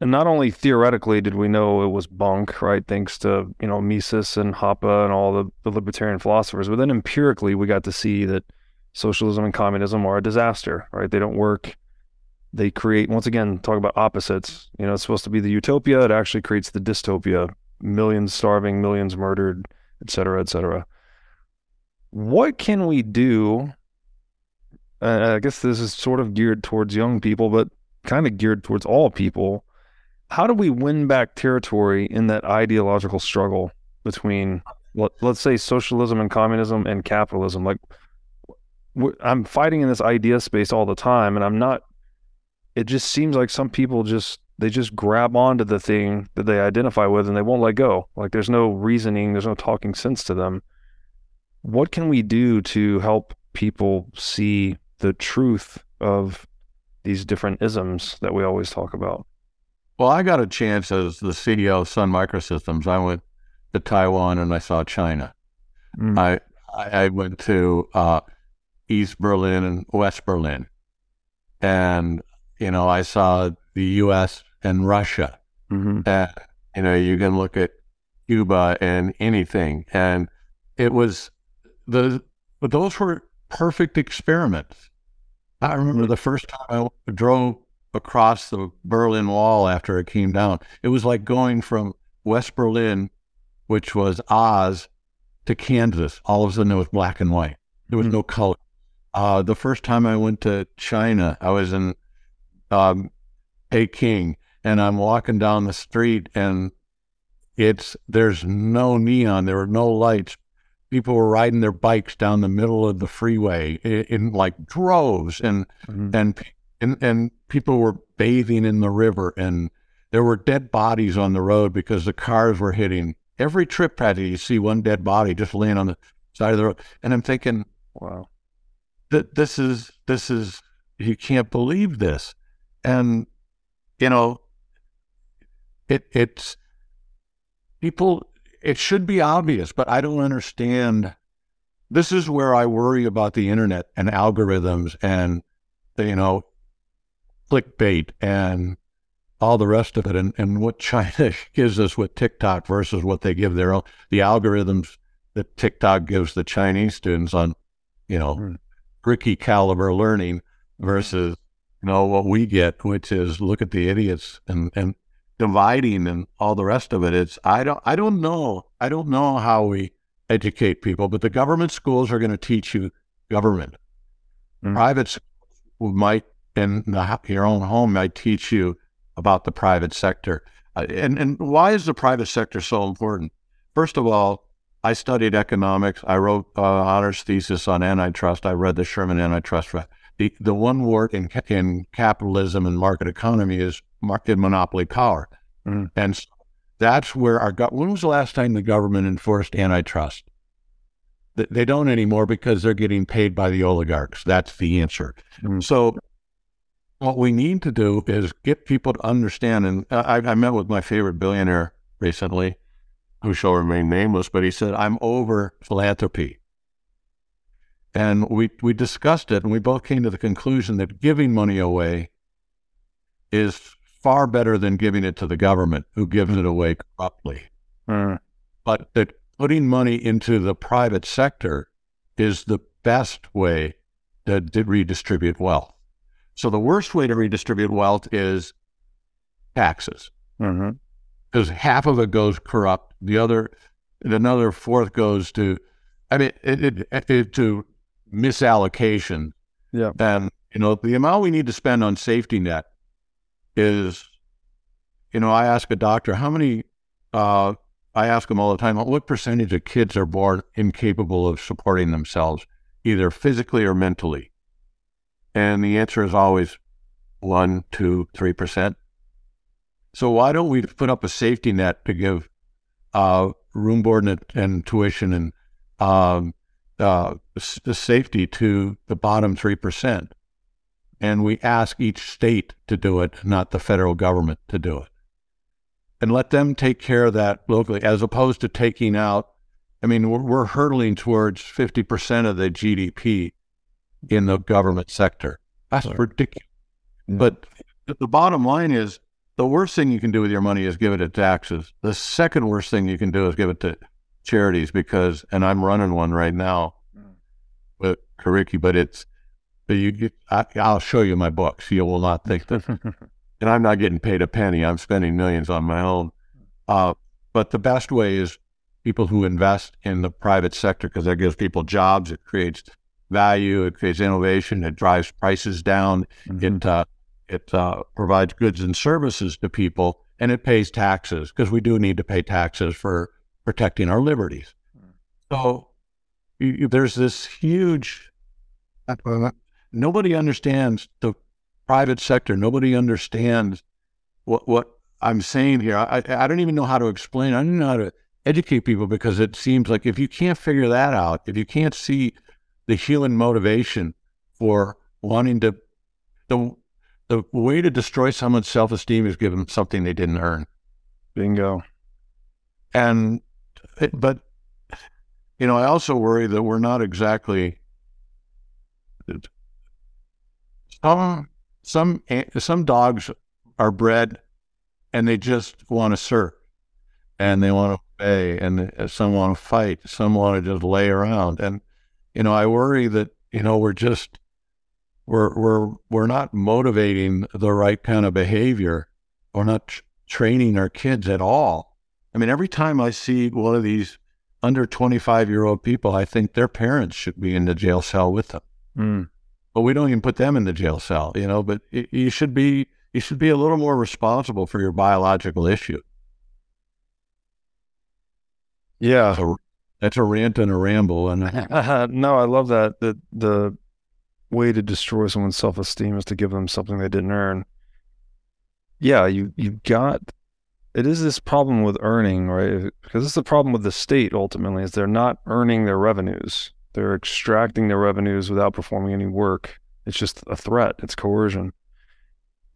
And not only theoretically did we know it was bunk, right? Thanks to, you know, Mises and Hoppe and all the, the libertarian philosophers, but then empirically we got to see that socialism and communism are a disaster, right? They don't work. They create, once again, talk about opposites. You know, it's supposed to be the utopia. It actually creates the dystopia. Millions starving, millions murdered, et cetera, et cetera. What can we do? I guess this is sort of geared towards young people, but kind of geared towards all people. How do we win back territory in that ideological struggle between, let, let's say, socialism and communism and capitalism? Like, I'm fighting in this idea space all the time, and I'm not. It just seems like some people just they just grab onto the thing that they identify with and they won't let go. Like there's no reasoning, there's no talking sense to them. What can we do to help people see the truth of these different isms that we always talk about? Well, I got a chance as the CEO of Sun Microsystems. I went to Taiwan and I saw China. Mm. I I went to uh, East Berlin and West Berlin, and you know I saw the U.S. and Russia. Mm-hmm. And, you know, you can look at Cuba and anything, and it was the but those were perfect experiments. I remember the first time I drove across the Berlin Wall after it came down. It was like going from West Berlin, which was Oz, to Kansas. All of a sudden, it was black and white. There was mm-hmm. no color. Uh, the first time I went to China, I was in um, Peking, and I'm walking down the street, and it's there's no neon, there were no lights. People were riding their bikes down the middle of the freeway in, in like droves, and mm-hmm. and and and people were bathing in the river, and there were dead bodies on the road because the cars were hitting. Every trip had you see one dead body just laying on the side of the road, and I'm thinking, wow, that this is this is you can't believe this, and you know, it it's people. It should be obvious, but I don't understand. This is where I worry about the internet and algorithms and you know clickbait and all the rest of it and, and what China *laughs* gives us with TikTok versus what they give their own the algorithms that TikTok gives the Chinese students on, you know, mm. Caliber learning versus you know what we get, which is look at the idiots and and dividing and all the rest of it. It's I don't I don't know I don't know how we educate people, but the government schools are going to teach you government. Mm-hmm. Private schools might in the, your own home might teach you about the private sector. Uh, and and why is the private sector so important? First of all, I studied economics. I wrote uh, honors thesis on antitrust. I read the Sherman antitrust the, the one word in, in capitalism and market economy is market monopoly power. Mm. And so that's where our government, when was the last time the government enforced antitrust? They don't anymore because they're getting paid by the oligarchs. That's the answer. Mm. So what we need to do is get people to understand. And I, I met with my favorite billionaire recently, who shall remain nameless, but he said, I'm over philanthropy. And we, we discussed it, and we both came to the conclusion that giving money away is far better than giving it to the government, who gives it away corruptly. Mm. But that putting money into the private sector is the best way to, to redistribute wealth. So the worst way to redistribute wealth is taxes, because mm-hmm. half of it goes corrupt, the other, another fourth goes to, I mean, it, it, it, to misallocation. Yeah. And, you know, the amount we need to spend on safety net is, you know, I ask a doctor, how many, uh, I ask them all the time, what percentage of kids are born incapable of supporting themselves, either physically or mentally? And the answer is always one, two, three percent. So why don't we put up a safety net to give uh, room board and, and tuition and um, uh, the safety to the bottom 3%. And we ask each state to do it, not the federal government to do it. And let them take care of that locally, as opposed to taking out. I mean, we're, we're hurtling towards 50% of the GDP in the government sector. That's ridiculous. Yeah. But the bottom line is the worst thing you can do with your money is give it to taxes. The second worst thing you can do is give it to charities because, and I'm running one right now mm. with Curriki, but it's, but you, I, will show you my books. You will not think that, *laughs* and I'm not getting paid a penny. I'm spending millions on my own. Uh, but the best way is people who invest in the private sector because that gives people jobs. It creates value. It creates innovation. It drives prices down. Mm-hmm. It uh, it uh, provides goods and services to people, and it pays taxes because we do need to pay taxes for protecting our liberties. So you, there's this huge. Nobody understands the private sector. Nobody understands what what I'm saying here. I I don't even know how to explain. I don't know how to educate people because it seems like if you can't figure that out, if you can't see the human motivation for wanting to the the way to destroy someone's self esteem is give them something they didn't earn. Bingo. And eh, but you know, I also worry that we're not exactly some some some dogs are bred and they just want to serve. And they want to obey and some want to fight some want to just lay around. And you know i worry that you know we're just we're we're we're not motivating the right kind of behavior we're not t- training our kids at all. I mean every time i see one of these under 25 year old people i think their parents should be in the jail cell with them. Mm. But we don't even put them in the jail cell you know but it, you should be you should be a little more responsible for your biological issue. Yeah. So that's a rant and a ramble and *laughs* no i love that the the way to destroy someone's self-esteem is to give them something they didn't earn. Yeah you you've got it is this problem with earning right? Because it's the problem with the state ultimately is they're not earning their revenues they're extracting their revenues without performing any work. It's just a threat. It's coercion.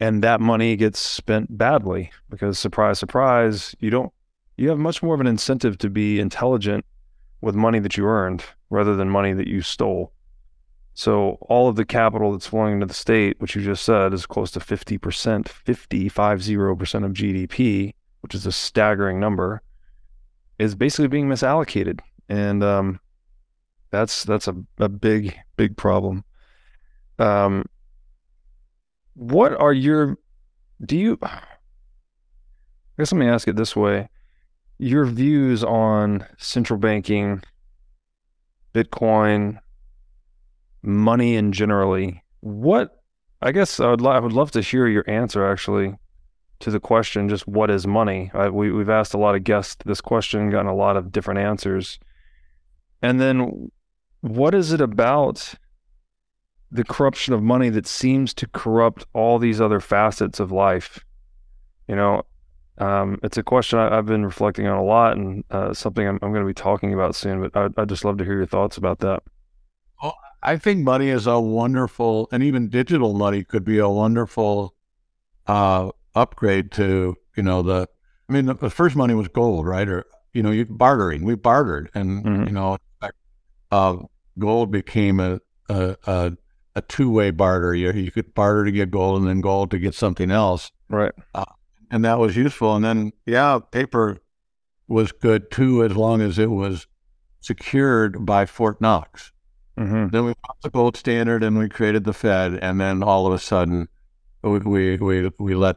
And that money gets spent badly because surprise surprise you don't you have much more of an incentive to be intelligent with money that you earned rather than money that you stole. So all of the capital that's flowing into the state which you just said is close to 50% 50 50% of gdp which is a staggering number is basically being misallocated. And um, that's that's a, a big big problem um, what are your do you *sighs* I guess let me ask it this way. Your views on central banking, Bitcoin, money in generally. What I guess I would I would love to hear your answer actually to the question just what is money? I, we we've asked a lot of guests this question, gotten a lot of different answers. And then what is it about the corruption of money that seems to corrupt all these other facets of life. You know, um, it's a question I, have been reflecting on a lot and uh, something I'm, I'm going to be talking about soon, but I, I'd just love to hear your thoughts about that. Well, I think money is a wonderful, and even digital money could be a wonderful uh, upgrade to, you know, the, I mean, the, the, first money was gold, right? Or, you know, you bartering, we bartered and, mm-hmm. you know, uh, gold became a, a, a a two way barter. You, you could barter to get gold and then gold to get something else. Right. Uh, and that was useful. And then, yeah, paper was good too, as long as it was secured by Fort Knox. Mm-hmm. Then we brought the gold standard and we created the Fed. And then all of a sudden, we, we, we, we let,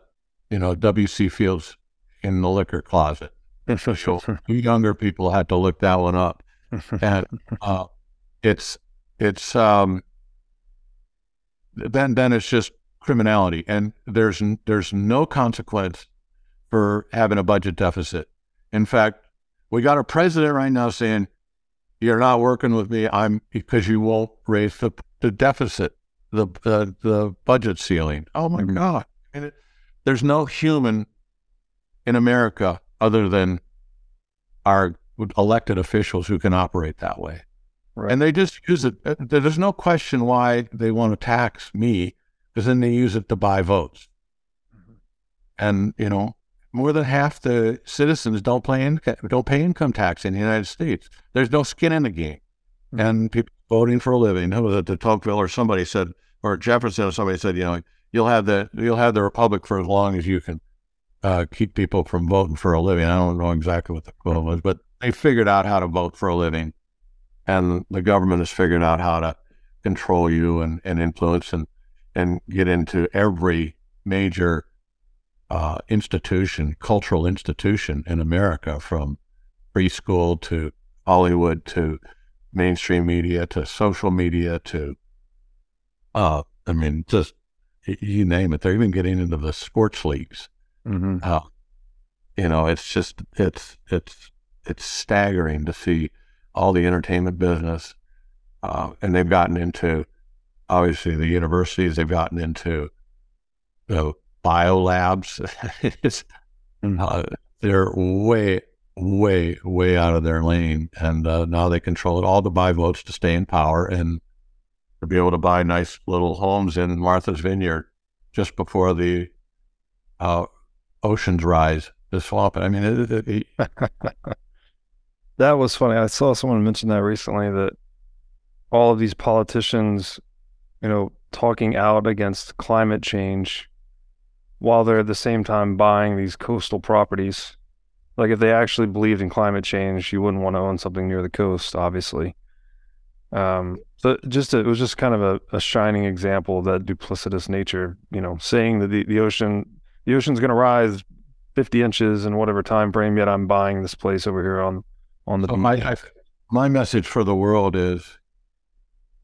you know, W.C. Fields in the liquor closet. *laughs* so younger people had to look that one up. *laughs* and uh, it's, it's, um, then then it's just criminality, and there's there's no consequence for having a budget deficit. In fact, we got a president right now saying, "You're not working with me. I'm because you won't raise the the deficit, the the, the budget ceiling." Oh my mm-hmm. God! It, there's no human in America other than our elected officials who can operate that way. Right. And they just use it. Uh, there's no question why they want to tax me, because then they use it to buy votes. Mm-hmm. And you know, more than half the citizens don't pay income, don't pay income tax in the United States. There's no skin in the game, mm-hmm. and people voting for a living. Who was it? de Tocqueville or somebody said, or Jefferson or somebody said, you know, you'll have the you'll have the republic for as long as you can uh, keep people from voting for a living. I don't know exactly what the quote was, but they figured out how to vote for a living and the government has figured out how to control you and, and influence and and get into every major uh, institution, cultural institution in America, from preschool to Hollywood to mainstream media to social media to, uh, I mean, just you name it. They're even getting into the sports leagues. Mm-hmm. Uh, you know, it's just it's it's it's staggering to see all the entertainment business, uh, and they've gotten into obviously the universities. They've gotten into you know, biolabs. it's *laughs* uh, they're way, way, way out of their lane, and uh, now they control it all to buy votes to stay in power and to be able to buy nice little homes in Martha's Vineyard just before the uh, oceans rise. The swamp. I mean, it, it, it, that was funny. I saw someone mention that recently that all of these politicians, you know, talking out against climate change while they're at the same time buying these coastal properties. Like if they actually believed in climate change, you wouldn't want to own something near the coast, obviously. Um, so just a, it was just kind of a, a, shining example of that duplicitous nature. You know, saying that the, the ocean the ocean's going to rise 50 inches in whatever time frame, yet I'm buying this place over here on on the. So my I, my message for the world is,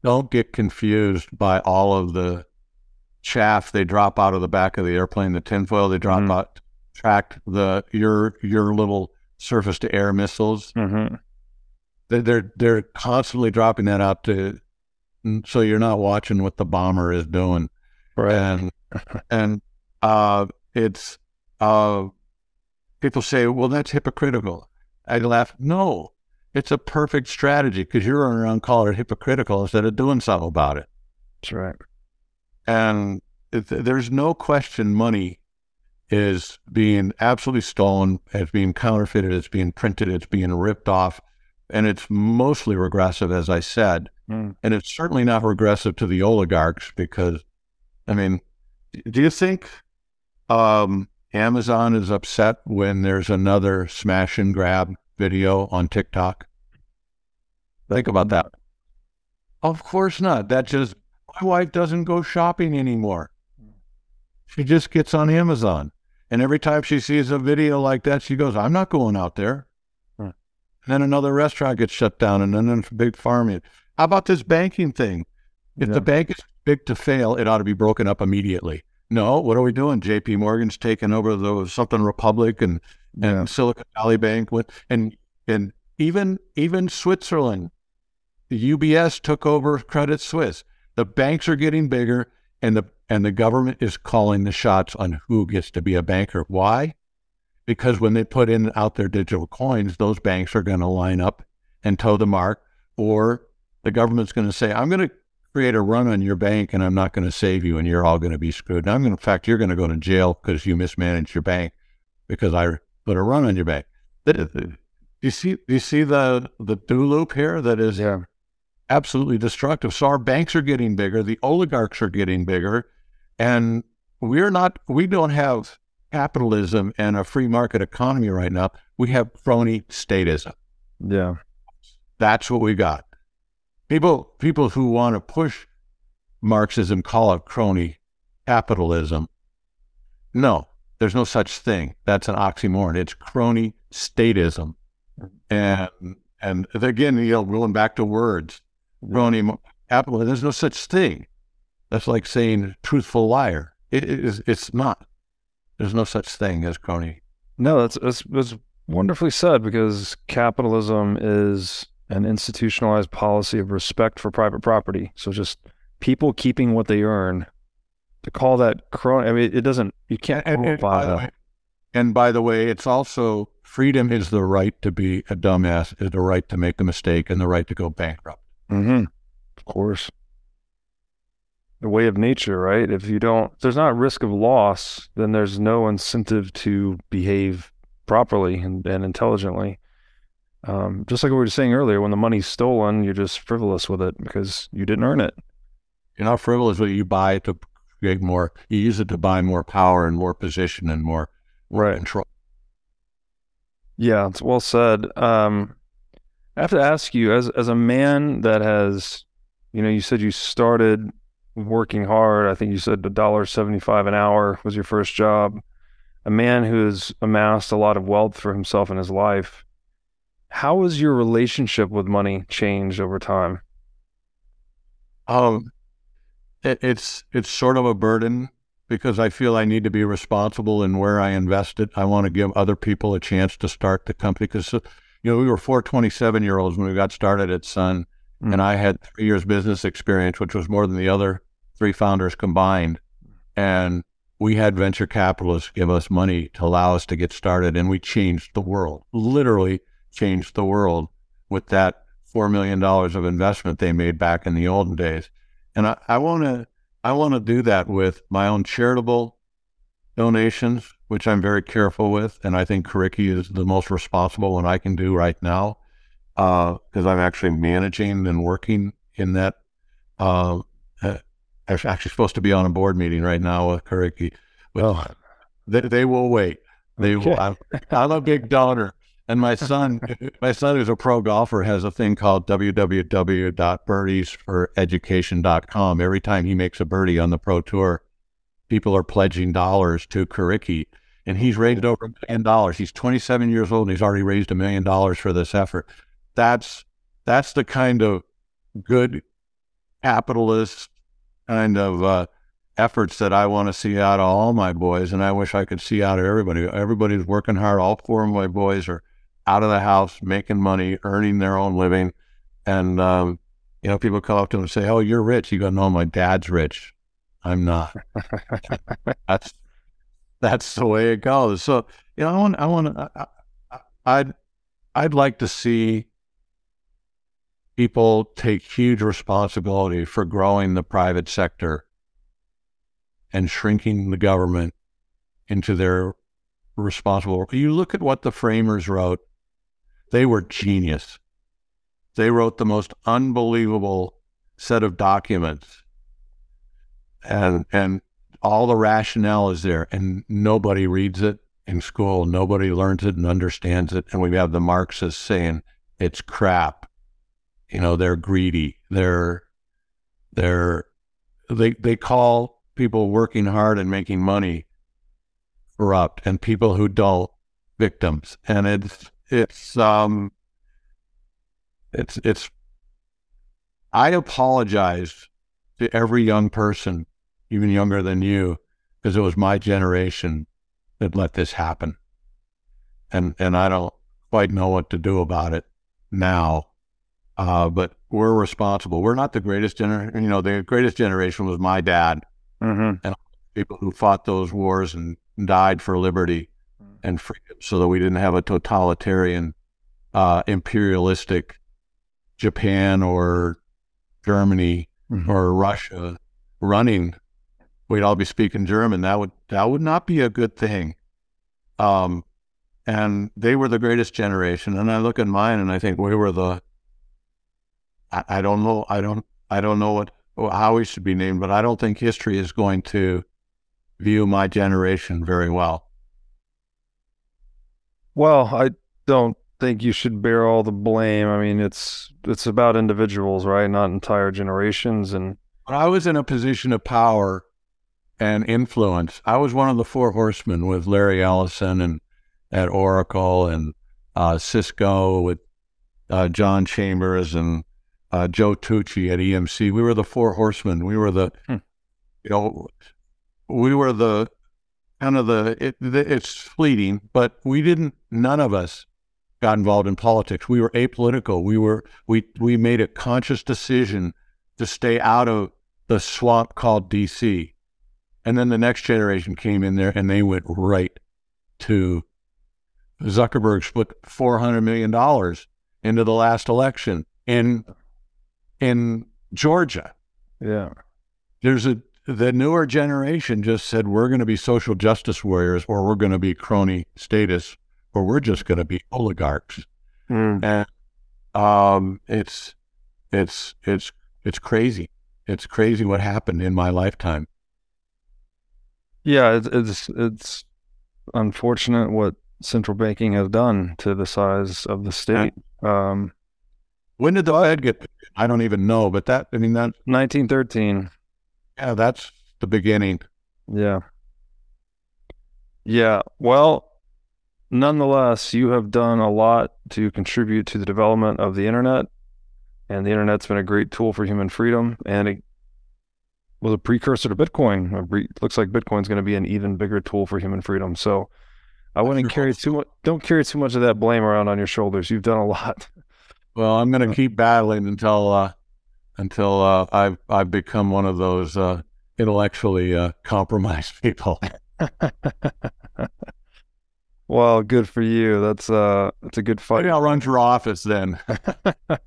don't get confused by all of the chaff they drop out of the back of the airplane, the tinfoil they drop mm-hmm. out, track the your your little surface to air missiles. Mm-hmm. They're they're constantly dropping that out to, so you're not watching what the bomber is doing, right? And *laughs* and uh, it's uh, people say, well, that's hypocritical. I laugh. No, it's a perfect strategy because you're running around calling it hypocritical instead of doing something about it. That's right. And there's no question money is being absolutely stolen, it's being counterfeited, it's being printed, it's being ripped off, and it's mostly regressive, as I said. Mm. And it's certainly not regressive to the oligarchs because, I mean, do you think um, Amazon is upset when there's another smash and grab video on TikTok? Think about that. Of course not. That just my wife doesn't go shopping anymore. She just gets on Amazon. And every time she sees a video like that, she goes, I'm not going out there. Hmm. And then another restaurant gets shut down and then a big farm. How about this banking thing? If yeah. the bank is big to fail, it ought to be broken up immediately. No, what are we doing? JP Morgan's taking over the something Republic and, and yeah. Silicon Valley Bank with and and even even Switzerland, the UBS took over Credit Suisse. The banks are getting bigger, and the and the government is calling the shots on who gets to be a banker. Why? Because when they put in out their digital coins, those banks are going to line up and toe the mark, or the government's going to say, "I'm going to create a run on your bank, and I'm not going to save you, and you're all going to be screwed." And I'm going to, in fact, you're going to go to jail because you mismanaged your bank because I put a run on your bank. Do you see? Do you see the the do loop here? That is yeah absolutely destructive. So our banks are getting bigger, the oligarchs are getting bigger, and we're not, we don't have capitalism and a free market economy right now. We have crony statism. Yeah. That's what we got. People, people who want to push Marxism call it crony capitalism. No, there's no such thing. That's an oxymoron. It's crony statism. And and again, you know, going back to words, crony Apple. There's no such thing. That's like saying truthful liar. It is. It's not. There's no such thing as crony. No, that's, that's that's wonderfully said because capitalism is an institutionalized policy of respect for private property. So just people keeping what they earn. To call that crony, I mean, it doesn't. You can't and, and, by the way, and by the way, it's also freedom is the right to be a dumbass, is the right to make a mistake, and the right to go bankrupt. Mm-hmm. Of course. The way of nature, right? If you don't, if there's not risk of loss, then there's no incentive to behave properly and, and intelligently. Um, just like we were saying earlier, when the money's stolen, you're just frivolous with it because you didn't earn it. You're not frivolous with it. You buy it to create more, you use it to buy more power and more position and more, right. control. Yeah, it's well said. Um, I have to ask you, as as a man that has, you know, you said you started working hard. I think you said a dollar seventy five an hour was your first job. A man who has amassed a lot of wealth for himself in his life. How has your relationship with money changed over time? Um, it, it's it's sort of a burden because I feel I need to be responsible in where I invest it. I want to give other people a chance to start the company because you know, we were four 27 year olds when we got started at Sun, mm. and I had three years business experience, which was more than the other three founders combined. And we had venture capitalists give us money to allow us to get started, and we changed the world. Literally changed the world with that four million dollars of investment they made back in the olden days. And I want to I want to do that with my own charitable donations, which I'm very careful with, and I think Curriki is the most responsible one I can do right now because uh, I'm actually managing and working in that. Uh, I'm actually supposed to be on a board meeting right now with Curriki. Well, oh. they, they will wait. They okay. will. I'm, I'm a big donor. And my son, *laughs* my son who's a pro golfer, has a thing called www.birdiesforeducation.com. Every time he makes a birdie on the pro tour, people are pledging dollars to Curriki, and he's raised over a million dollars. He's 27 years old, and he's already raised a million dollars for this effort. That's that's the kind of good capitalist kind of uh, efforts that I want to see out of all my boys, and I wish I could see out of everybody. Everybody's working hard. All four of my boys are out of the house, making money, earning their own living. And, um, you know, people come up to him and say, Oh, you're rich. You go, No, my dad's rich. I'm not. *laughs* that's, that's the way it goes. So, you know, I want, I want I, I'd, I'd like to see people take huge responsibility for growing the private sector and shrinking the government into their responsible. Work. You look at what the framers wrote they were genius. They wrote the most unbelievable set of documents. And and all the rationale is there and nobody reads it in school. Nobody learns it and understands it. And we have the Marxists saying it's crap. You know, they're greedy. They're they're they they call people working hard and making money corrupt and people who don't victims. And it's it's um it's it's I apologize to every young person, even younger than you, because it was my generation that let this happen. And and I don't quite know what to do about it now. Uh, but we're responsible. We're not the greatest generation. You know, the greatest generation was my dad mm-hmm. and people who fought those wars and died for liberty and freedom so that we didn't have a totalitarian, uh, imperialistic Japan or Germany mm-hmm. or Russia running. We'd all be speaking German. That would that would not be a good thing. Um, and they were the greatest generation. And I look at mine and I think we were the. I, I don't know. I don't. I don't know what how we should be named, but I don't think history is going to view my generation very well. Well, I don't think you should bear all the blame. I mean, it's it's about individuals, right? Not entire generations. And when I was in a position of power and influence, I was one of the four horsemen with Larry Ellison and at Oracle and uh, Cisco with uh, John Chambers and uh, Joe Tucci at EMC. We were the four horsemen. We were the, hmm. you know, we were the kind of the, it, it's fleeting, but we didn't, none of us got involved in politics. We were apolitical. We were, we, we made a conscious decision to stay out of the swamp called DC. And then the next generation came in there and they went right to Zuckerberg put $400 million into the last election in, in Georgia. Yeah. There's a the newer generation just said we're going to be social justice warriors or we're going to be crony status we're just going to be oligarchs mm. and um, it's it's it's it's crazy it's crazy what happened in my lifetime yeah it's it's, it's unfortunate what central banking has done to the size of the state um, when did the fed get i don't even know but that i mean that 1913 yeah, that's the beginning. Yeah. Yeah. Well, nonetheless, you have done a lot to contribute to the development of the internet. And the internet's been a great tool for human freedom. And it was a precursor to Bitcoin. It looks like Bitcoin's going to be an even bigger tool for human freedom. So I wouldn't carry too much, don't carry too much of that blame around on your shoulders. You've done a lot. Well, I'm going to keep battling until uh, until uh, I've I've become one of those uh, intellectually uh, compromised *laughs* people. *laughs* well, good for you. That's uh, that's a good fight. Maybe I'll run for office then.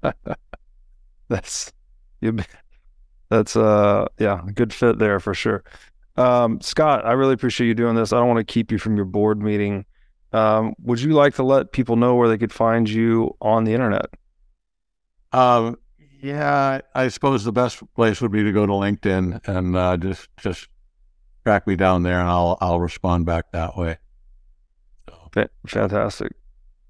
*laughs* that's you. That's uh, yeah, good fit there for sure. Um, Scott, I really appreciate you doing this. I don't want to keep you from your board meeting. Um, would you like to let people know where they could find you on the internet? Um, yeah, I suppose the best place would be to go to LinkedIn and uh, just just track me down there, and I'll I'll respond back that way. Fantastic.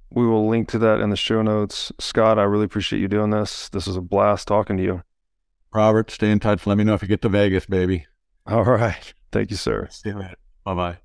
We will link to that in the show notes. Scott, I really appreciate you doing this. This was a blast talking to you. Robert, stay in touch. Let me know if you get to Vegas, baby. All right. Thank you, sir. See you later. Bye bye.